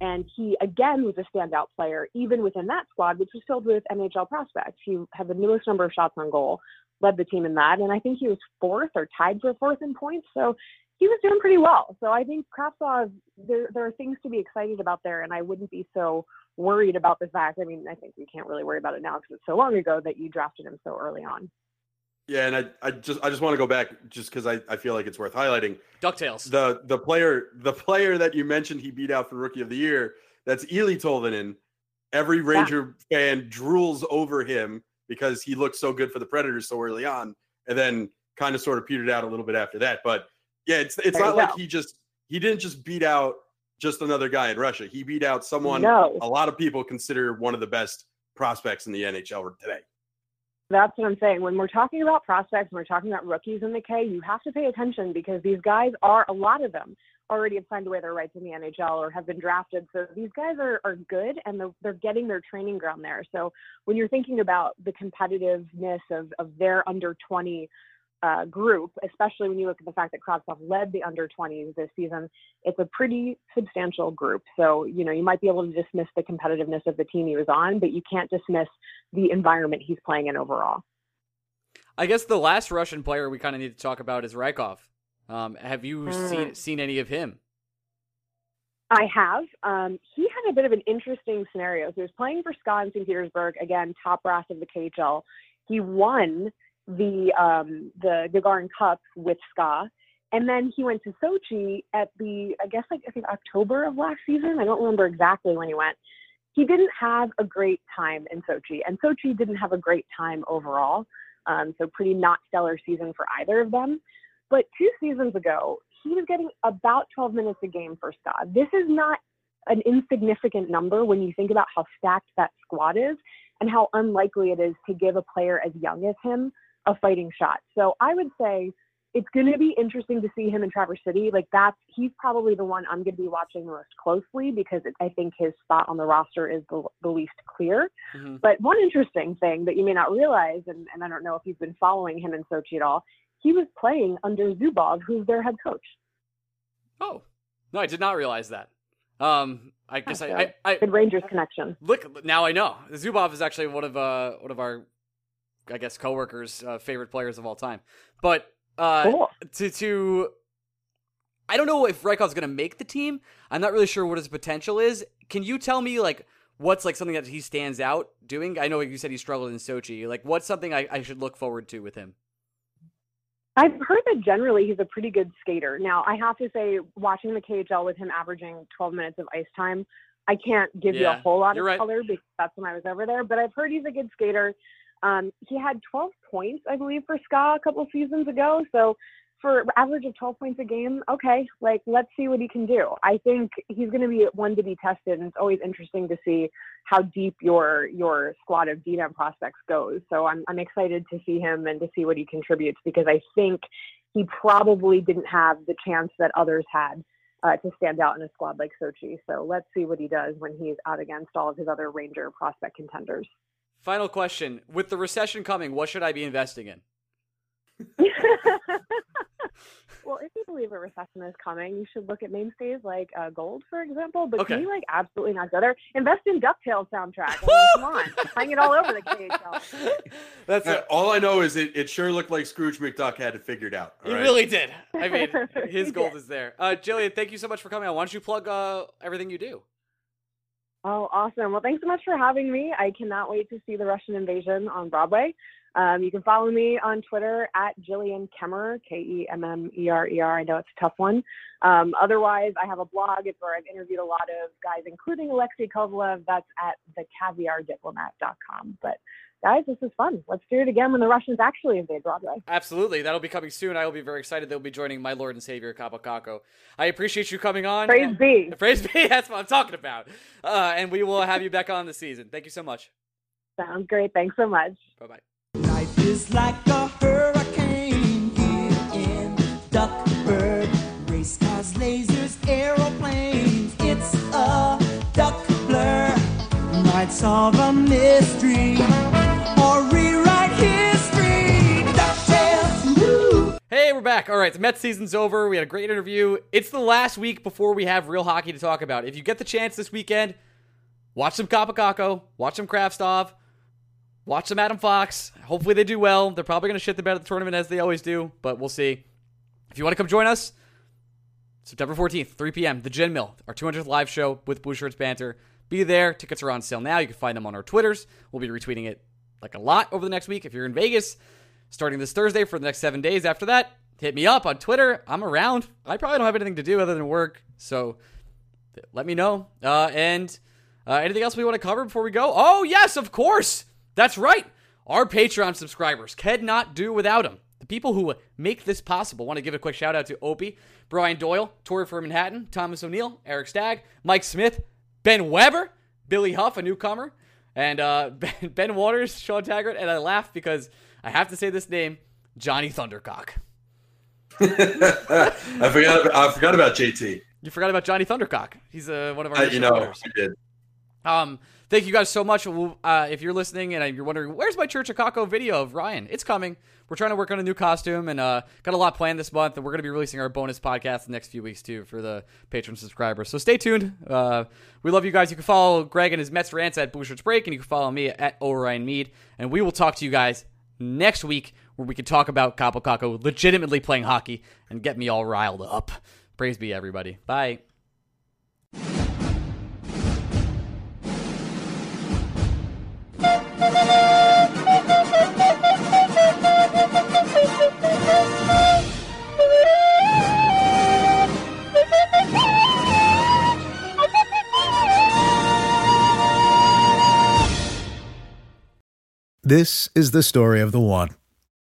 And he, again, was a standout player, even within that squad, which was filled with NHL prospects. He had the newest number of shots on goal, led the team in that. And I think he was fourth or tied for fourth in points. So he was doing pretty well. So I think Kravtsov, there, there are things to be excited about there. And I wouldn't be so worried about the fact. I mean, I think we can't really worry about it now because it's so long ago that you drafted him so early on. Yeah, and I, I just I just want to go back just because I, I feel like it's worth highlighting. Ducktales. The the player the player that you mentioned he beat out for rookie of the year, that's Eeli Tolvanen. Every Ranger yeah. fan drools over him because he looked so good for the Predators so early on, and then kind of sort of petered out a little bit after that. But yeah, it's it's there not like go. he just he didn't just beat out just another guy in Russia. He beat out someone no. a lot of people consider one of the best prospects in the NHL today. That's what I'm saying. When we're talking about prospects, when we're talking about rookies in the K, you have to pay attention because these guys are a lot of them already have signed away their rights in the NHL or have been drafted. So these guys are, are good and they're, they're getting their training ground there. So when you're thinking about the competitiveness of, of their under 20 uh, group, especially when you look at the fact that Kravtsov led the under 20s this season, it's a pretty substantial group. So, you know, you might be able to dismiss the competitiveness of the team he was on, but you can't dismiss the environment he's playing in overall. I guess the last Russian player we kind of need to talk about is Rykov. Um, have you mm. seen seen any of him? I have. Um, he had a bit of an interesting scenario. So he was playing for SKA in St. Petersburg, again, top brass of the KHL. He won the um, the Gagarin Cup with SKA, and then he went to Sochi at the I guess like I think October of last season. I don't remember exactly when he went. He didn't have a great time in Sochi, and Sochi didn't have a great time overall. Um, so pretty not stellar season for either of them. But two seasons ago, he was getting about 12 minutes a game for SKA. This is not an insignificant number when you think about how stacked that squad is and how unlikely it is to give a player as young as him a fighting shot. So I would say it's going to be interesting to see him in Traverse City. Like that's he's probably the one I'm going to be watching the most closely because it, I think his spot on the roster is the, the least clear. Mm-hmm. But one interesting thing that you may not realize, and, and I don't know if you've been following him in Sochi at all, he was playing under Zubov, who's their head coach. Oh, no, I did not realize that. Um, I guess I, I, I, good Rangers connection. Look, now I know Zubov is actually one of uh one of our I guess coworkers' uh, favorite players of all time. But uh, cool. to to I don't know if Rykov's going to make the team. I'm not really sure what his potential is. Can you tell me like what's like something that he stands out doing? I know you said he struggled in Sochi. Like what's something I, I should look forward to with him? I've heard that generally he's a pretty good skater. Now, I have to say, watching the KHL with him averaging 12 minutes of ice time, I can't give yeah, you a whole lot of right. color because that's when I was over there. But I've heard he's a good skater. Um, he had 12 points, I believe, for SKA a couple seasons ago. So for average of 12 points a game, okay, like let's see what he can do. I think he's going to be one to be tested, and it's always interesting to see how deep your your squad of DNM prospects goes. So I'm I'm excited to see him and to see what he contributes because I think he probably didn't have the chance that others had uh, to stand out in a squad like Sochi. So let's see what he does when he's out against all of his other Ranger prospect contenders. Final question: With the recession coming, what should I be investing in? Well, if you believe a recession is coming, you should look at mainstays like uh, gold, for example. But Okay. can you like absolutely not go there? Invest in Ducktales soundtrack. I mean, come on, hang it all over the KHL. That's all I know is it, it sure looked like Scrooge McDuck had it figured out. He right? really did. I mean, his gold did. is there. Uh, Jillian, thank you so much for coming on. Why don't you plug uh, everything you do? Oh, awesome. Well, thanks so much for having me. I cannot wait to see the Russian invasion on Broadway. Um, you can follow me on Twitter at Jillian Kemmerer, K E M M E R E R. I know it's a tough one. Um, otherwise, I have a blog. Where I've interviewed a lot of guys, including Alexei Kovalev. That's at thecaviardiplomat.com. But guys, this is fun. Let's do it again when the Russians actually invade Broadway. Absolutely. That'll be coming soon. I will be very excited. They'll be joining my Lord and Savior, Kaapo Kakko. I appreciate you coming on. Praise be. Praise be. That's what I'm talking about. Uh, and we will have you back on the season. Thank you so much. Sounds great. Thanks so much. Bye bye. Life is like a hurricane here in Duckburg. Race cars, lasers, aeroplanes. It's a duck blur. Might solve a mystery back. All right, the Mets season's over. We had a great interview. It's the last week before we have real hockey to talk about. If you get the chance this weekend, watch some Kaapo Kakko, watch some Kravtsov, watch some Adam Fox. Hopefully they do well. They're probably going to shit the bed at the tournament as they always do, but we'll see. If you want to come join us, September 14th, 3 p.m., the Gin Mill, our 200th live show with Blue Shirts Banter. Be there. Tickets are on sale now. You can find them on our Twitters. We'll be retweeting it like a lot over the next week. If you're in Vegas, starting this Thursday for the next seven days after that, hit me up on Twitter. I'm around. I probably don't have anything to do other than work, so let me know. Uh, and uh, anything else we want to cover before we go? Oh, yes, of course. That's right. Our Patreon subscribers cannot do without them. The people who make this possible want to give a quick shout out to Opie, Brian Doyle, Tori from Manhattan, Thomas O'Neill, Eric Stagg, Mike Smith, Ben Weber, Billy Huff, a newcomer, and uh, ben, ben Waters, Sean Taggart. And I laugh because I have to say this name Johnny Thundercock. I forgot. I forgot about JT. You forgot about Johnny Thundercock. He's uh, one of our Uh, you know, winners. I did. Um, thank you guys so much. Uh, if you're listening and you're wondering where's my Church of Kakko video of Ryan, it's coming. We're trying to work on a new costume and uh, got a lot planned this month, and we're going to be releasing our bonus podcast the next few weeks too for the patron subscribers. So stay tuned. Uh, we love you guys. You can follow Greg and his Mets rants at Blue Shirts Break, and you can follow me at Orion Mead, and we will talk to you guys next week where we could talk about Kaapo Kakko legitimately playing hockey and get me all riled up. Praise be everybody. Bye. This is the story of the one.